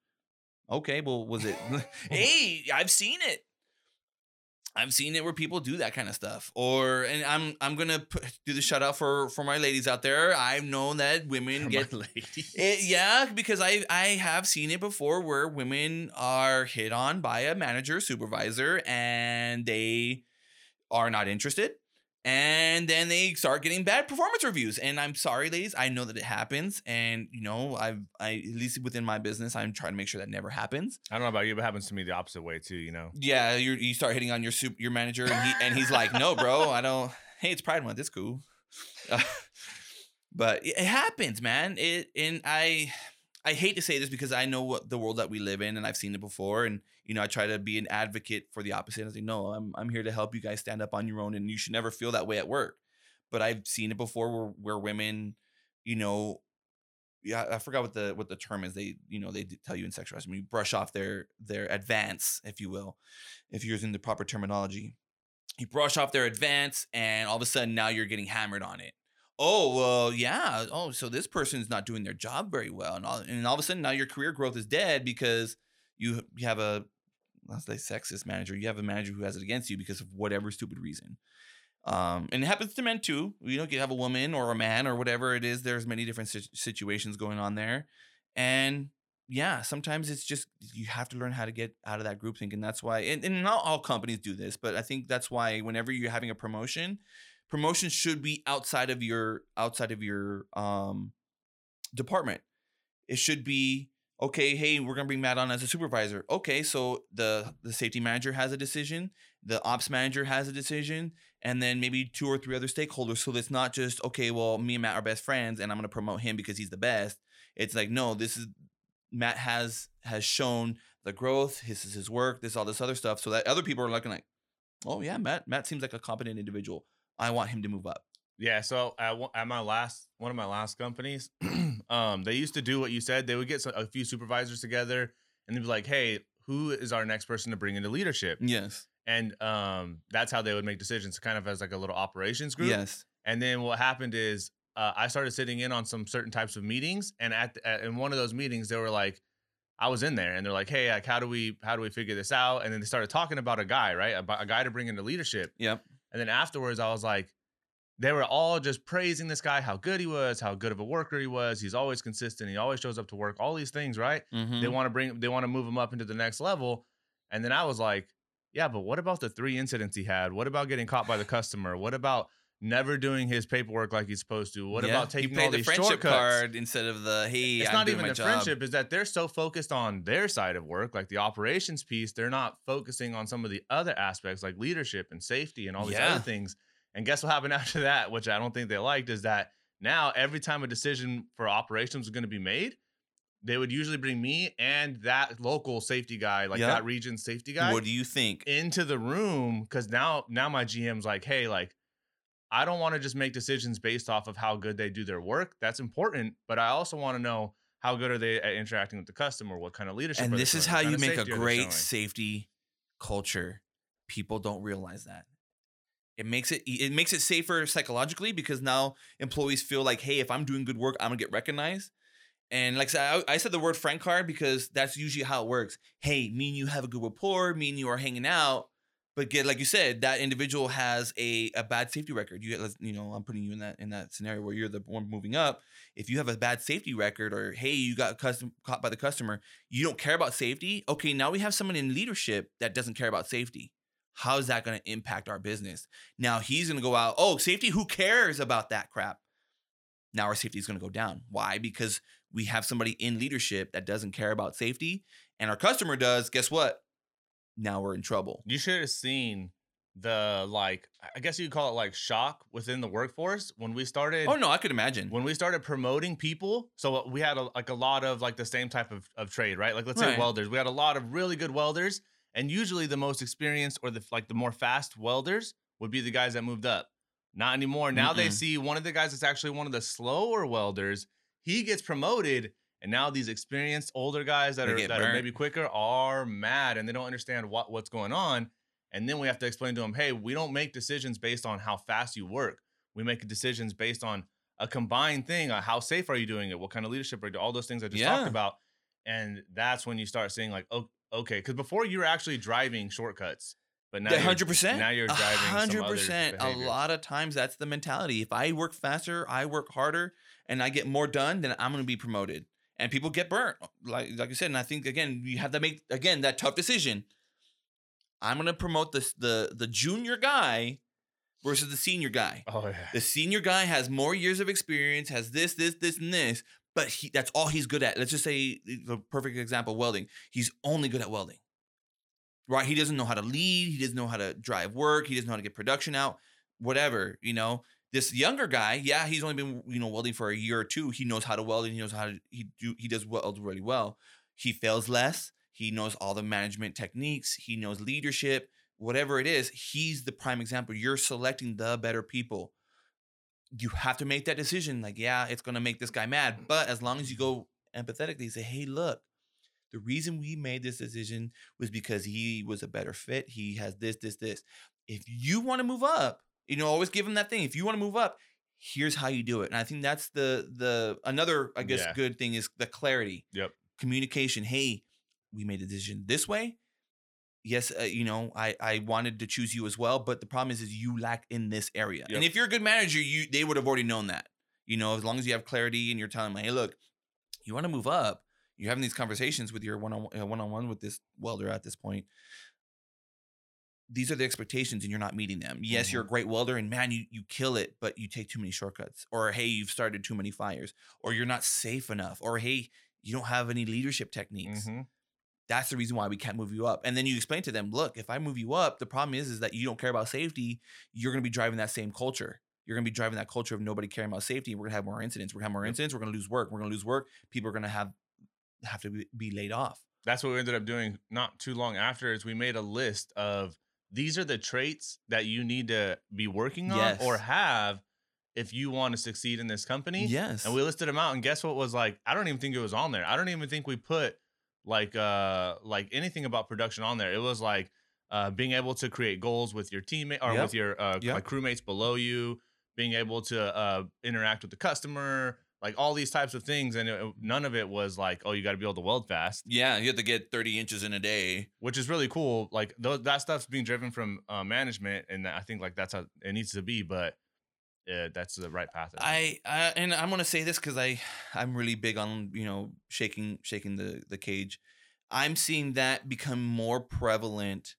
Okay, well, was it? hey, I've seen it. I've seen it where people do that kind of stuff. Or and I'm I'm gonna put, do the shout out for for my ladies out there. I've known that women My get it, eh, yeah, because I I have seen it before where women are hit on by a manager, supervisor, and they are not interested. And then they start getting bad performance reviews. And I'm sorry, ladies. I know that it happens. And you know, I've I at least within my business, I'm trying to make sure that never happens. I don't know about you, but it happens to me the opposite way too. You know. Yeah, you you start hitting on your soup your manager, and he and he's like, "No, bro, I don't. Hey, it's Pride Month. It's cool." but it it happens, man. It and I I hate to say this because I know what the world that we live in and I've seen it before and you know I try to be an advocate for the opposite. I say no, I'm I'm here to help you guys stand up on your own and you should never feel that way at work. But I've seen it before where where women, you know, yeah, I forgot what the what the term is. They you know they tell you in sexual harassment, you brush off their their advance, if you will, if you're using the proper terminology. You brush off their advance, and all of a sudden now you're getting hammered on it oh well yeah oh so this person's not doing their job very well and all, and all of a sudden now your career growth is dead because you you have a let's say sexist manager. You have a manager who has it against you because of whatever stupid reason. Um and it happens to men too. You know you have a woman or a man or whatever it is there's many different sit- situations going on there. And yeah sometimes it's just you have to learn how to get out of that group think and that's why and, and not all companies do this but i think that's why whenever you're having a promotion promotion should be outside of your outside of your um department. It should be okay hey we're gonna bring matt on as a supervisor. Okay so the the safety manager has a decision the ops manager has a decision and then maybe two or three other stakeholders. So it's not just okay well me and matt are best friends and i'm gonna promote him because he's the best. It's like no this is matt has has shown the growth this is his work this all this other stuff. So that other people are looking like oh yeah matt matt seems like a competent individual i want him to move up Yeah, so at, at my last one of my last companies, um, they used to do what you said. They would get a few supervisors together, and they'd be like, "Hey, who is our next person to bring into leadership?" yes And um, that's how they would make decisions, kind of as like a little operations group. yes And then what happened is uh, I started sitting in on some certain types of meetings, and at, the- at in one of those meetings, they were like, I was in there, and they're like, "Hey, like, how do we how do we figure this out?" And then they started talking about a guy, right, about a guy to bring into leadership. yep And then afterwards, I was like, they were all just praising this guy, how good he was, how good of a worker he was. He's always consistent. He always shows up to work. All these things, right? Mhm. They want to bring, they want to move him up into the next level. And then I was like, yeah, but what about the three incidents he had? What about getting caught by the customer? What about never doing his paperwork like he's supposed to? What Yeah, about taking you all the these friendship shortcuts? card instead of the hey it's I'm not even the job. friendship is that they're so focused on their side of work like the operations piece they're not focusing on some of the other aspects like leadership and safety and all these Yeah. other things and guess what happened after that which i don't think they liked is that now every time a decision for operations was going to be made they would usually bring me and that local safety guy like that region safety guy what do you think into the room because now now my GM's like, hey, like I don't want to just make decisions based off of how good they do their work. That's important, but I also want to know how good are they at interacting with the customer, what kind of leadership. and are this is how you make a safety are they great safety culture people don't realize that it makes it it makes it safer psychologically because now employees feel like hey if i'm doing good work i'm gonna get recognized and like I said, I, I said the word friend card because that's usually how it works. Hey, me and you have a good rapport. Me and you are hanging out, but get like you said, that individual has a, a bad safety record. You you know, I'm putting you in that in that scenario where you're the one moving up. If you have a bad safety record, or hey, you got custom caught by the customer, you don't care about safety. Okay, now we have someone in leadership that doesn't care about safety. How is that going to impact our business? Now he's going to go out. Oh, safety. Who cares about that crap? Now our safety is going to go down. Why? Because we have somebody in leadership that doesn't care about safety, and our customer does. Guess what? Now we're in trouble. You should have seen the like I guess you could call it like shock within the workforce when we oh, started Oh no, I could imagine. when we started promoting people. So uh, we had a, like a lot of like the same type of, of trade right? Like let's say welders. We had a lot of really good welders and usually the most experienced or the like the more fast welders would be the guys that moved up. Not anymore. Now they Mm-mm. see one of the guys that's actually one of the slower welders. He gets promoted and now these experienced older guys that They are that are maybe quicker are mad and they don't understand what what's going on and then we have to explain to them hey we don't make decisions based on how fast you work we make decisions based on a combined thing on how safe are you doing it what kind of leadership are you doing? all those things i just Yeah. talked about and that's when you start seeing like oh okay because before you were actually driving shortcuts but now Yeah, you're- hundred percent. now you're driving hundred some other percent. A lot of times, that's the mentality. If I work faster, I work harder, and I get more done, then I'm going to be promoted. And people get burnt, like like you said. And I think again, you have to make again that tough decision. I'm going to promote this the the junior guy versus the senior guy. oh yeah The senior guy has more years of experience, has this, this, this, and this, but he that's all he's good at. Let's just say the perfect example, welding. He's only good at welding. Right? He doesn't know how to lead, he doesn't know how to drive work, he doesn't know how to get production out, whatever, you know. This younger guy, yeah, he's only been you know welding for a year or two. He knows how to weld and he knows how to he do he does weld really well. He fails less. He knows all the management techniques. He knows leadership. Whatever it is, he's the prime example. You're selecting the better people. You have to make that decision. Like, yeah, it's gonna make this guy mad, but as long as you go empathetically, say, hey, look, the reason we made this decision was because he was a better fit. He has this, this, this. If you want to move up, you know, always give them that thing. If you want to move up, here's how you do it. And I think that's the the another, I guess, Yeah. good thing is the clarity. Yep. Communication. Hey, we made a decision this way. Yes, uh, you know, I I wanted to choose you as well, but the problem is, is you lack in this area. And if you're a good manager, you they would have already known that. You know, as long as you have clarity and you're telling them, hey, look, you want to move up, you're having these conversations with your one on one on one with this welder at this point. These are the expectations, and you're not meeting them. Yes, you're a great welder, and man, you you kill it, but you take too many shortcuts. Or hey, you've started too many fires. Or you're not safe enough. Or hey, you don't have any leadership techniques. Mhm. That's the reason why we can't move you up. And then you explain to them, look, if I move you up, the problem is is that you don't care about safety. You're going to be driving that same culture. You're going to be driving that culture of nobody caring about safety. We're going to have more incidents. We're going to have more incidents. We're going to lose work. We're going to lose work. People are going to have have to be, be laid off. That's what we ended up doing not too long after is we made a list of these are the traits that you need to be working on Yes. or have if you want to succeed in this company. Yes. And we listed them out and guess what was like I don't even think it was on there. I don't even think we put like uh like anything about production on there. It was like uh being able to create goals with your teammate or Yep. with your uh Yep. like crewmates below you, being able to uh interact with the customer, like all these types of things and it, none of it was like oh you got to be able to weld fast yeah, you have to get 30 inches in a day. which is really cool. Like those, that stuff's being driven from uh, management, and I think like that's how it needs to be. But uh, that's the right path. I, I and I'm gonna say this because I I'm really big on you know shaking shaking the the cage. I'm seeing that become more prevalent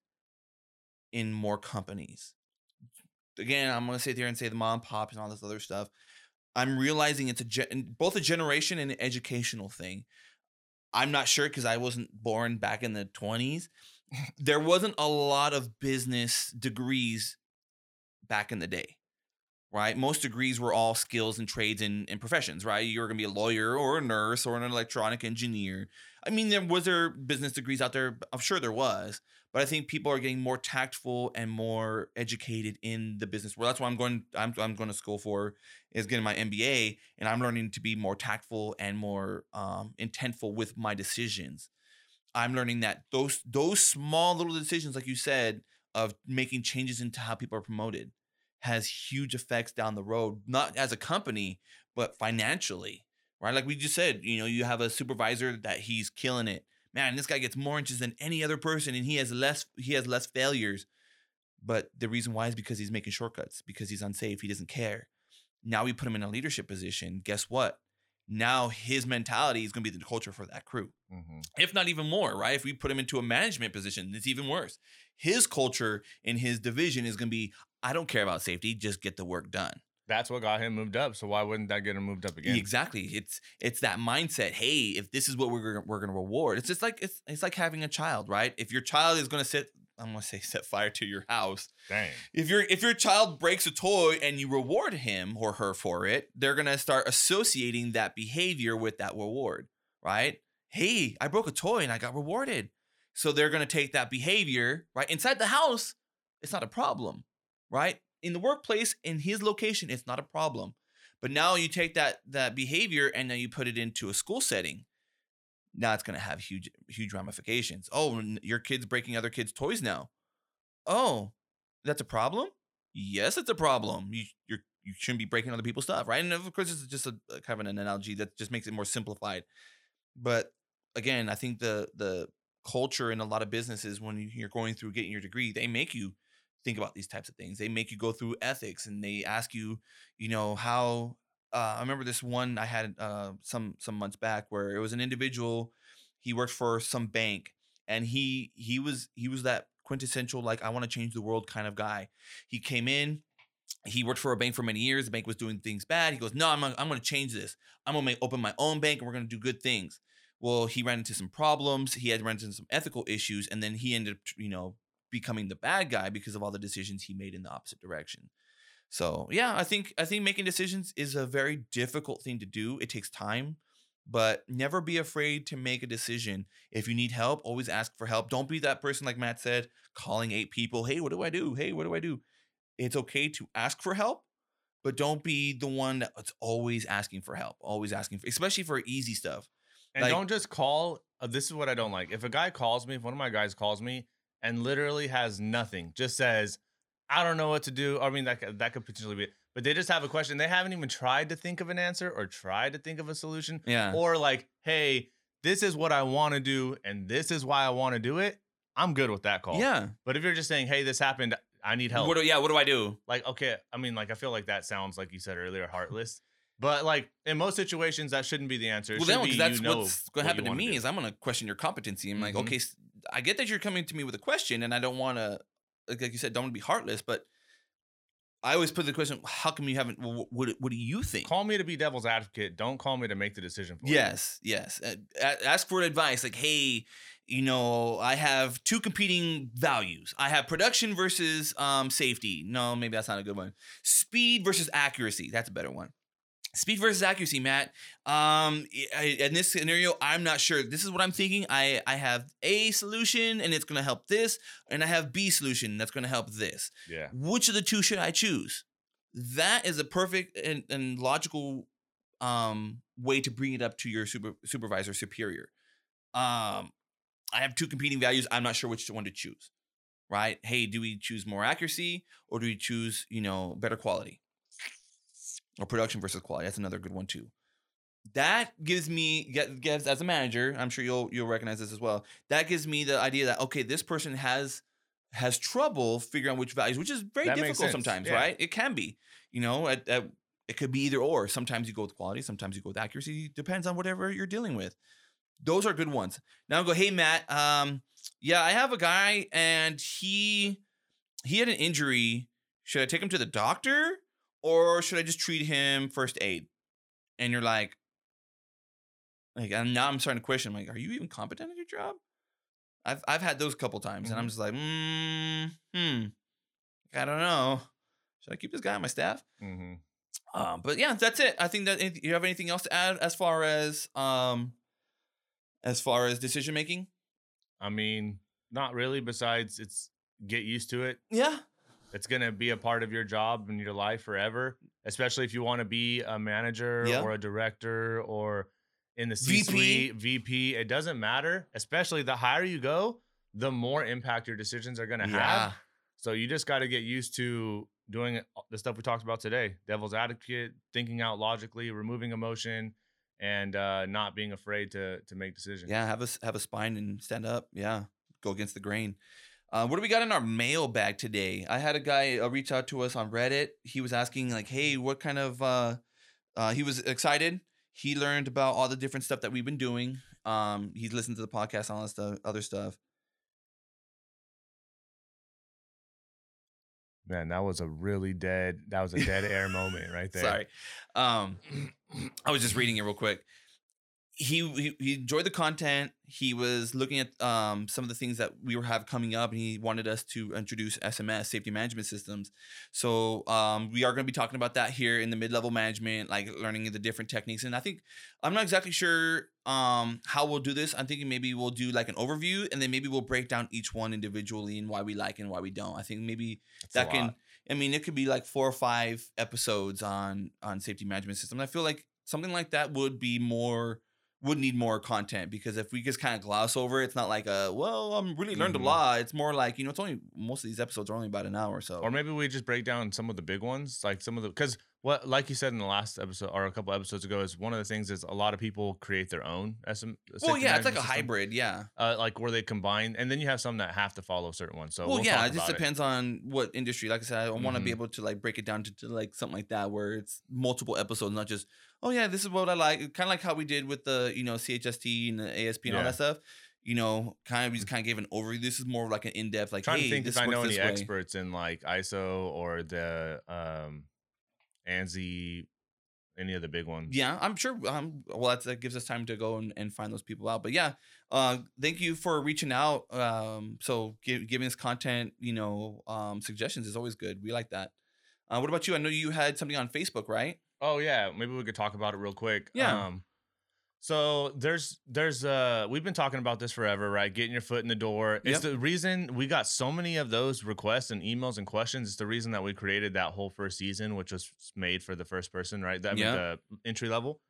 in more companies. Again, I'm gonna sit there and say the mom pops and all this other stuff. I'm realizing it's a gen- both a generation and an educational thing. I'm not sure because I wasn't born back in the 20s. there wasn't a lot of business degrees back in the day right? Most degrees were all skills and trades and, and professions, right? You were gonna be a lawyer or a nurse or an electronic engineer. I mean, there was there business degrees out there. I'm sure there was, but I think people are getting more tactful and more educated in the business world. That's what I'm going. I'm I'm going to school for is getting my MBA, and I'm learning to be more tactful and more um, intentful with my decisions. I'm learning that those those small little decisions, like you said, of making changes into how people are promoted has huge effects down the road, not as a company, but financially, right? Like we just said, you know, you have a supervisor that he's killing it. Man, this guy gets more inches than any other person and he has less he has less failures. But the reason why is because he's making shortcuts, because he's unsafe, he doesn't care. Now we put him in a leadership position. Guess what? Now his mentality is going to be the culture for that crew Mhm. if not even more, right? If we put him into a management position, it's even worse. His culture in his division is going to be I don't care about safety, just get the work done. That's what got him moved up. So why wouldn't that get him moved up again? Exactly. It's it's that mindset. Hey, if this is what we're gonna- we're to reward. It's just like it's it's like having a child, right? If your child is going to set I'm to say set fire to your house. Dang. If your if your child breaks a toy and you reward him or her for it, they're to start associating that behavior with that reward, right? Hey, I broke a toy and I got rewarded. So they're to take that behavior, right? Inside the house, it's not a problem, right? In the workplace, in his location, it's not a problem. But now you take that that behavior and then you put it into a school setting. Now it's going to have huge huge ramifications. Oh, your kid's breaking other kids' toys now. Oh, that's a problem? Yes, it's a problem. You you're, you shouldn't be breaking other people's stuff, right? And of course, it's just a, a kind of an analogy that just makes it more simplified. But again, I think the the culture in a lot of businesses when you're going through getting your degree, they make you think about these types of things. They make you go through ethics, and they ask you, you know, how. Uh, I remember this one I had uh, some some months back where it was an individual. He worked for some bank, and he he was he was that quintessential like I want to change the world kind of guy. He came in, he worked for a bank for many years. The bank was doing things bad. He goes, "No, I'm gonna, I'm going to change this. I'm going to open my own bank, and we're going to do good things." Well, he ran into some problems. He had run into some ethical issues, and then he ended up, you know, becoming the bad guy because of all the decisions he made in the opposite direction. So yeah, I think I think making decisions is a very difficult thing to do. It takes time, but never be afraid to make a decision. If you need help, always ask for help. Don't be that person like Matt said, calling eight people, "Hey, what do I do? Hey, what do I do?" It's okay to ask for help, but don't be the one that's always asking for help, always asking for, especially for easy stuff. And Like- don't just call. Uh, this is what I don't like. If a guy calls me, if one of my guys calls me and literally has nothing, just says, "I don't know what to do." I mean, that could- that could potentially be. it. But they just have a question. They haven't even tried to think of an answer or tried to think of a solution, Yeah. or like, "Hey, this is what I want to do, and this is why I want to do it." I'm good with that call. Yeah. But if you're just saying, "Hey, this happened. I need help," What do, yeah, what do I do? like okay i mean like i feel like that sounds like you said earlier heartless but like in most situations that shouldn't be the answer It well, then, because that's you know what's going to happen to me do. is I'm going to question your competency. I'm like, Mhm. okay, I get that you're coming to me with a question, and I don't want to, like, like you said, don't want to be heartless, but I always put the question, how come you haven't? wh- wh- What, what do you think? call me to be devil's advocate don't call me to make the decision for you. Yes, yes. Uh, ask for advice. Like, hey, you know, I have two competing values. I have production versus um, safety. No, maybe that's not a good one. Speed versus accuracy. That's a better one. Speed versus accuracy, Matt. Um, in this scenario, I'm not sure. This is what I'm thinking. I I have A solution and it's going to help this, and I have B solution that's going to help this yeah which of the two should I choose? That is a perfect and, and logical um, way to bring it up to your super, supervisor superior. Um, I have two competing values. I'm not sure which one to choose. Right? Hey, do we choose more accuracy or do we choose you know better quality or production versus quality? That's another good one too. That gives me gives as a manager. I'm sure you'll you'll recognize this as well. That gives me the idea that okay, this person has has trouble figuring out which values, which is very That difficult sometimes, yeah. right? It can be, you know, at, at, it could be either or. Sometimes you go with quality, sometimes you go with accuracy. Depends on whatever you're dealing with. Those are good ones. Now I go, hey Matt, um, yeah, I have a guy and he he had an injury. Should I take him to the doctor or should I just treat him first aid? And you're like, like, and now I'm starting to question. I'm like, are you even competent at your job? I've I've had those a couple times, and I'm Mhm. just like, mm, hmm, I don't know. Should I keep this guy on my staff? Mm-hmm. Um, but yeah, that's it. I think that you have anything else to add as far as um, as far as decision making? i mean not really besides it's get used to it Yeah, it's going to be a part of your job and your life forever especially if you want to be a manager Yeah. or a director or in the VP. c-suite vp it doesn't matter especially the higher you go the more impact your decisions are going to have So you just got to get used to doing the stuff we talked about today: devil's advocate, thinking out logically, removing emotion, and uh, not being afraid to to make decisions. yeah. Have a have a spine and stand up. Yeah, go against the grain. Uh, what do we got in our mailbag today? I had a guy uh, reach out to us on Reddit. He was asking like, "Hey, what kind of?" Uh, uh, he was excited. He learned about all the different stuff that we've been doing. Um, he's listened to the podcast, and all that stuff, other stuff. Man, that was a really dead. That was a dead air moment right there. Sorry. Um, I was just reading it real quick. He, he he enjoyed the content. He was looking at um some of the things that we have coming up, and he wanted us to introduce SMS safety management systems. So um we are going to be talking about that here in the mid level management, like learning the different techniques. And I think I'm not exactly sure um how we'll do this. I'm thinking maybe we'll do like an overview, and then maybe we'll break down each one individually and why we like and why we don't. I think maybe That's that can lot. I mean, it could be like four or five episodes on on safety management system. I feel like something like that would be more would need more content because if we just kind of gloss over, it, it's not like a well, I'm really learned Mhm. a lot. It's more like you know, it's only most of these episodes are only about an hour, or so Or maybe we just break down some of the big ones, like some of the because what, like you said in the last episode or a couple episodes ago, is one of the things is a lot of people create their own SM. well, yeah, it's like a system, hybrid, yeah. uh, like where they combine, and then you have some that have to follow certain ones. So well, we'll yeah, it just depends on what industry. Like I said, I want to be able to like break it down to, to like something like that where it's multiple episodes, not just oh yeah, this is what I like. Kind of like how we did with the you know CHST and the ASP and all Yeah. that stuff. You know, kind of we just kind of gave an overview. This is more like an in depth, like trying hey, to think this if I works know any this way. experts in like ISO or the um ANSI, any of the big ones. Yeah, I'm sure. Um, well, that's, that gives us time to go and, and find those people out. But yeah, uh, thank you for reaching out. Um, so give, giving us content, you know, um, suggestions is always good. We like that. Uh, what about you? I know you had something on Facebook, right? Oh yeah, maybe we could talk about it real quick. Yeah. Um, so there's there's uh we've been talking about this forever, right? Getting your foot in the door. It's Yep. the reason we got so many of those requests and emails and questions. It's the reason that we created that whole first season, which was made for the first person, right? That Yeah. the entry level.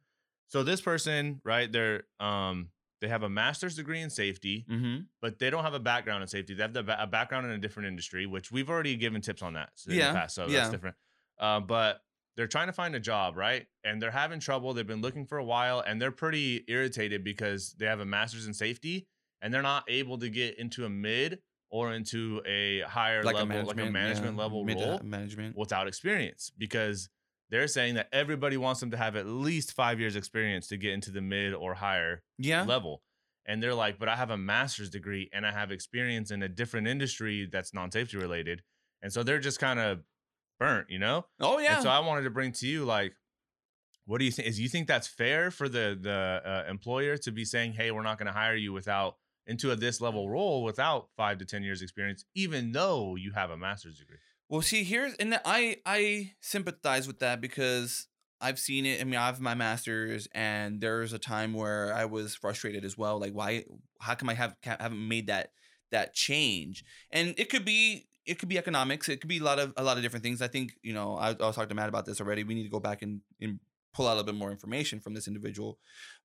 So this person, right? They're um they have a master's degree in safety, Mm-hmm. but they don't have a background in safety. They have the, ba- a background in a different industry, which we've already given tips on that in Yeah, the past. So yeah. that's different. Uh, but they're trying to find a job, right? And they're having trouble. They've been looking for a while, and they're pretty irritated because they have a master's in safety, and they're not able to get into a mid or into a higher Like level, a like a management yeah, level mid role management. without experience because they're saying that everybody wants them to have at least five years experience to get into the mid or higher Yeah. level. And they're like, but I have a master's degree and I have experience in a different industry that's non safety related. And so they're just kind of burnt, you know? Oh yeah. And so I wanted to bring to you, like, what do you think? Is you think that's fair for the the uh, employer to be saying, "Hey, we're not going to hire you without into a this level role without five to ten years experience, even though you have a master's degree"? Well, see, here's and I I sympathize with that because I've seen it. I mean, I have my master's, and there's a time where I was frustrated as well. Like, why? How come I have haven't made that that change? And it could be it could be economics. It could be a lot of a lot of different things. I think you know I, I was talking to Matt about this already. We need to go back and, and pull out a little bit more information from this individual,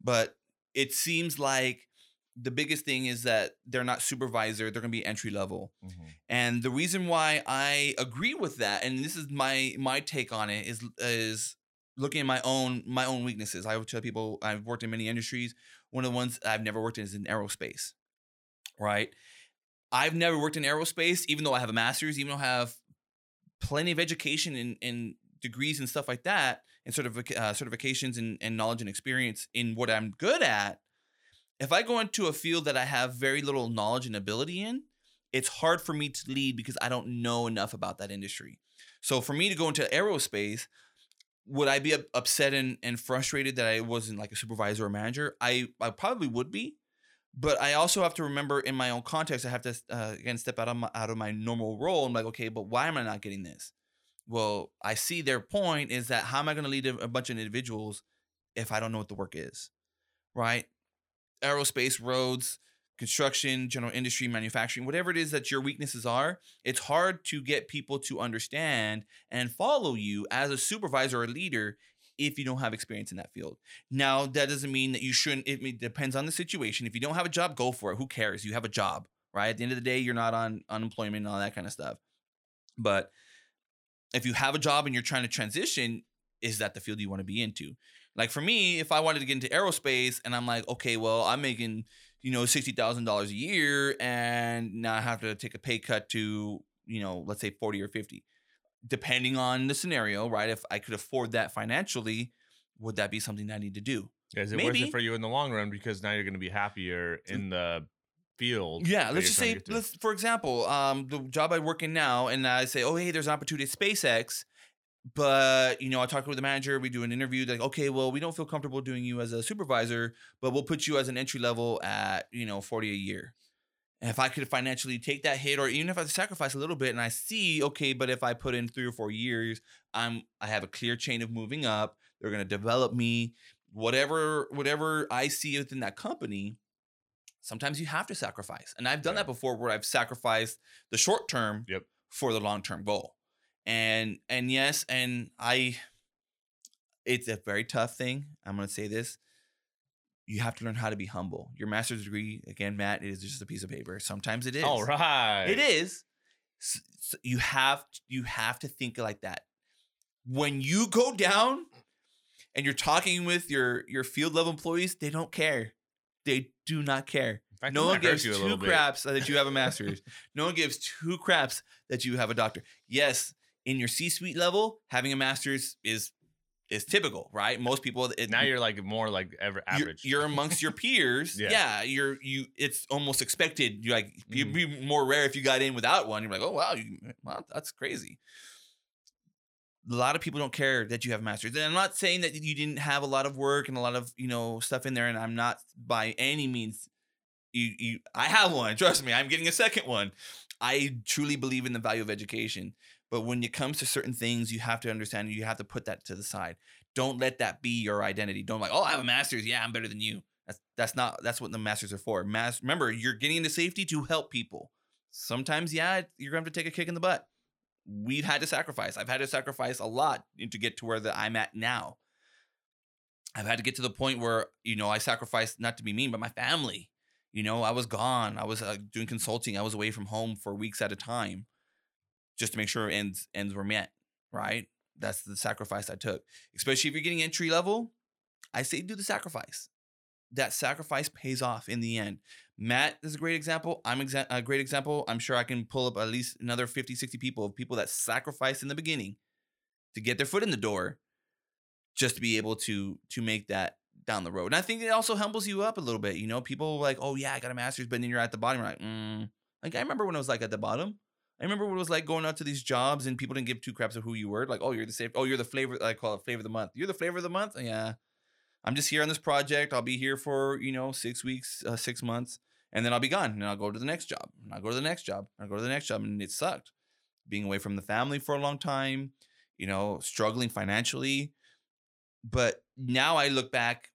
but it seems like the biggest thing is that they're not supervisor. They're going to be entry level. Mm-hmm. And the reason why I agree with that, and this is my my take on it, is is looking at my own my own weaknesses. I would tell people I've worked in many industries. One of the ones I've never worked in is in aerospace. Right. I've never worked in aerospace, even though I have a master's, even though I have plenty of education and, and degrees and stuff like that, and certific- uh, certifications and, and knowledge and experience in what I'm good at. If I go into a field that I have very little knowledge and ability in, it's hard for me to lead because I don't know enough about that industry. So for me to go into aerospace, would I be upset and, and frustrated that I wasn't like a supervisor or manager? I, I probably would be. But I also have to remember in my own context, I have to uh, again step out of my, out of my normal role. I'm like, okay, but why am I not getting this? Well, I see their point is that how am I going to lead a, a bunch of individuals if I don't know what the work is, right? Aerospace, roads, construction, general industry, manufacturing, whatever it is that your weaknesses are, it's hard to get people to understand and follow you as a supervisor or leader if you don't have experience in that field. Now, that doesn't mean that you shouldn't, it depends on the situation. If you don't have a job, go for it. Who cares? You have a job, right? At the end of the day, you're not on unemployment and all that kind of stuff. But if you have a job and you're trying to transition, is that the field you want to be into? Like for me, if I wanted to get into aerospace and I'm like, okay, well, I'm making, you know, $60,000 a year and now I have to take a pay cut to, you know, let's say 40 or 50. Depending on the scenario, right? If I could afford that financially, would that be something that I need to do? Is it worth Maybe. it for you in the long run because now you're going to be happier in the field? Yeah, let's just say, to get to? let's for example, um, the job I work in now, and I say, oh, hey, there's an opportunity at SpaceX, but you know, I talk with the manager, we do an interview, like, okay, well, we don't feel comfortable doing you as a supervisor, but we'll put you as an entry level at you know forty a year. And if I could financially take that hit, or even if I sacrifice a little bit, and I see, okay, but if I put in three or four years, I'm I have a clear chain of moving up. They're gonna develop me, whatever whatever I see within that company sometimes you have to sacrifice. And I've done Yeah. that before where I've sacrificed the short term Yep. for the long term goal. And and yes, and I it's a very tough thing. I'm gonna say this. You have to learn how to be humble. Your master's degree, again, Matt, it is just a piece of paper. Sometimes it is. All right. It is. S- s- You have you have to think like that. When you go down and you're talking with your your field level employees, they don't care. They do not care. Fact, no one gives two craps that you have a master's. no one gives two craps that you have a doctor. Yes, in your C-suite level, having a master's is is typical, right? Most people it, Now you're like more like ever you're, average. you're amongst your peers. Yeah. yeah. you're you. It's almost expected. You like you'd Mhm. be more rare if you got in without one. You're like, oh wow, you, wow, that's crazy. A lot of people don't care that you have master's. And I'm not saying that you didn't have a lot of work and a lot of you know stuff in there. And I'm not by any means. You you. I have one. Trust me. I'm getting a second one. I truly believe in the value of education. But when it comes to certain things, you have to understand you have to put that to the side. Don't let that be your identity. Don't like, oh, I have a master's. Yeah, I'm better than you. That's that's not that's what the masters are for. Mas- remember, you're getting into safety to help people. Sometimes, yeah, you're gonna have to take a kick in the butt. We've had to sacrifice. I've had to sacrifice a lot to get to where the I'm at now. I've had to get to the point where you know I sacrificed not to be mean, but my family. You know, I was gone. I was uh, doing consulting. I was away from home for weeks at a time, just to make sure ends ends were met. Right. That's the sacrifice I took. Especially if you're getting entry level, I say do the sacrifice. That sacrifice pays off in the end. Matt is a great example. I'm exa- a great example. I'm sure I can pull up at least another 50, 60 people of people that sacrificed in the beginning to get their foot in the door just to be able to to make that down the road. And I think it also humbles you up a little bit. You know, people like, oh yeah, I got a master's, but then you're at the bottom. You're like, mm. like I remember when I was like at the bottom. I remember what it was like going out to these jobs and people didn't give two craps of who you were. Like, oh, you're the safe. Oh, you're the flavor. I call it flavor of the month. You're the flavor of the month. Yeah, I'm just here on this project. I'll be here for you know six weeks, uh, six months, and then I'll be gone. And I'll go to the next job. And I'll go to the next job. I'll go to the next job, and it sucked. Being away from the family for a long time, you know, struggling financially. But now I look back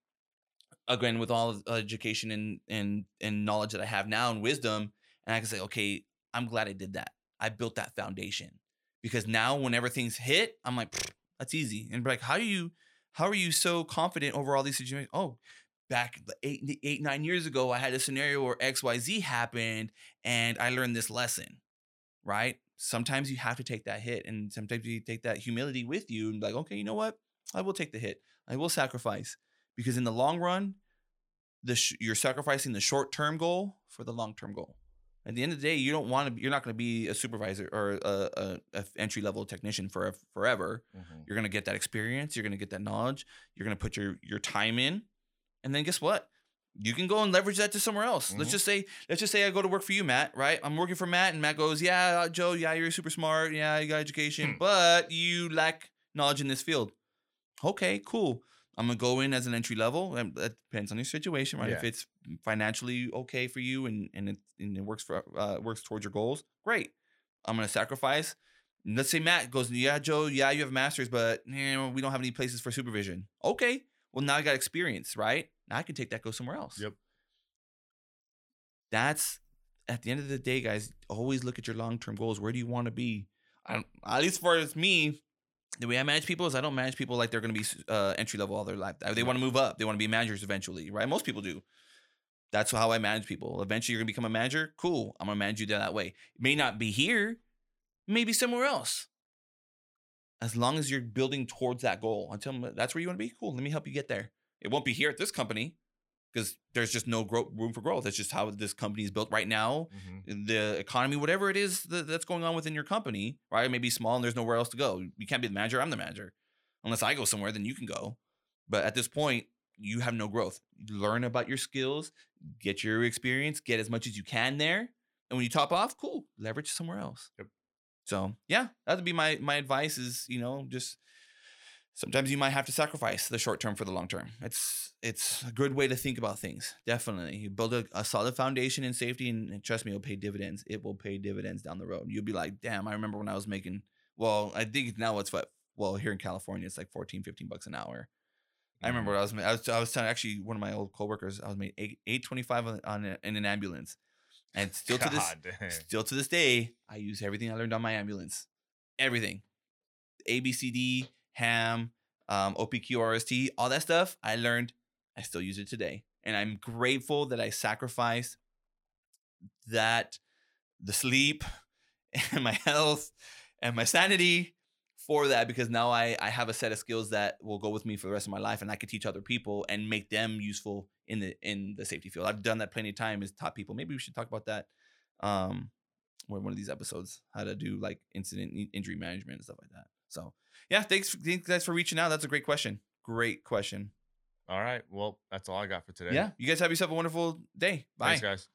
again with all education and and and knowledge that I have now and wisdom, and I can say, okay, I'm glad I did that. I built that foundation because now whenever things hit, I'm like, that's easy. And like, how are you? How are you so confident over all these situations? Oh, back eight, eight, nine years ago, I had a scenario where X, Y, Z happened, and I learned this lesson. Right? Sometimes you have to take that hit, and sometimes you take that humility with you, and like, okay, you know what? I will take the hit. I will sacrifice because in the long run, the sh- you're sacrificing the short term goal for the long term goal. At the end of the day, you don't want to. You're not going to be a supervisor or a, a, a entry level technician for forever. Mhm. You're going to get that experience. You're going to get that knowledge. You're going to put your your time in, and then guess what? You can go and leverage that to somewhere else. Let's Mhm. just say, let's just say I go to work for you, Matt. Right? I'm working for Matt, and Matt goes, "Yeah, uh, Joe. Yeah, you're super smart. Yeah, you got education, Hmm. but you lack knowledge in this field." Okay, cool. I'm gonna go in as an entry level. and That depends on your situation, right? If it's financially okay for you and and it, and it works for uh, works towards your goals, great. I'm gonna sacrifice. Let's say Matt goes, yeah, Joe, yeah, you have a master's, but you know, we don't have any places for supervision. Okay, well now I got experience, right? Now I can take that go somewhere else. Yep. That's at the end of the day, guys. Always look at your long term goals. Where do you want to be? I don't, at least for me, the way I manage people is I don't manage people like they're going to be uh, entry level all their life. They want to move up. They want to be managers eventually, right? Most people do. That's how I manage people. Eventually, you're going to become a manager. Cool. I'm going to manage you that way. It may not be here, maybe somewhere else. As long as you're building towards that goal, them that's where you want to be. Cool. Let me help you get there. It won't be here at this company because there's just no room for growth. That's just how this company is built right now Mhm. the economy, whatever it is that, that's going on within your company, right? It may be small and there's nowhere else to go. You can't be the manager. I'm the manager. Unless I go somewhere, then you can go. But at this point, you have no growth. Learn about your skills, get your experience, get as much as you can there. And when you top off, cool, leverage somewhere else. Yep. So yeah, that would be my my advice is, you know, just sometimes you might have to sacrifice the short term for the long term. It's it's a good way to think about things. Definitely, you build a, a solid foundation in safety, and, and trust me, it'll pay dividends. It will pay dividends down the road. You'll be like, damn, I remember when I was making. Well, I think now it's what. Well, here in California, it's like 14, 15 bucks an hour. I mm. remember what I was. I was. I was telling actually one of my old coworkers. I was made eight eight twenty five on, on a, in an ambulance, and still to this dang. still to this day, I use everything I learned on my ambulance. Everything. ABCD, ham, um, OPQ, RST, all that stuff I learned. I still use it today. And I'm grateful that I sacrificed that, the sleep, and my health, and my sanity for that because now I, I have a set of skills that will go with me for the rest of my life and I could teach other people and make them useful in the in the safety field. I've done that plenty of time is taught people. Maybe we should talk about that um one of these episodes how to do like incident injury management and stuff like that so yeah thanks thanks guys for reaching out that's a great question great question All right. Well, that's all I got for today. yeah you guys have yourself a wonderful day bye Thanks, guys.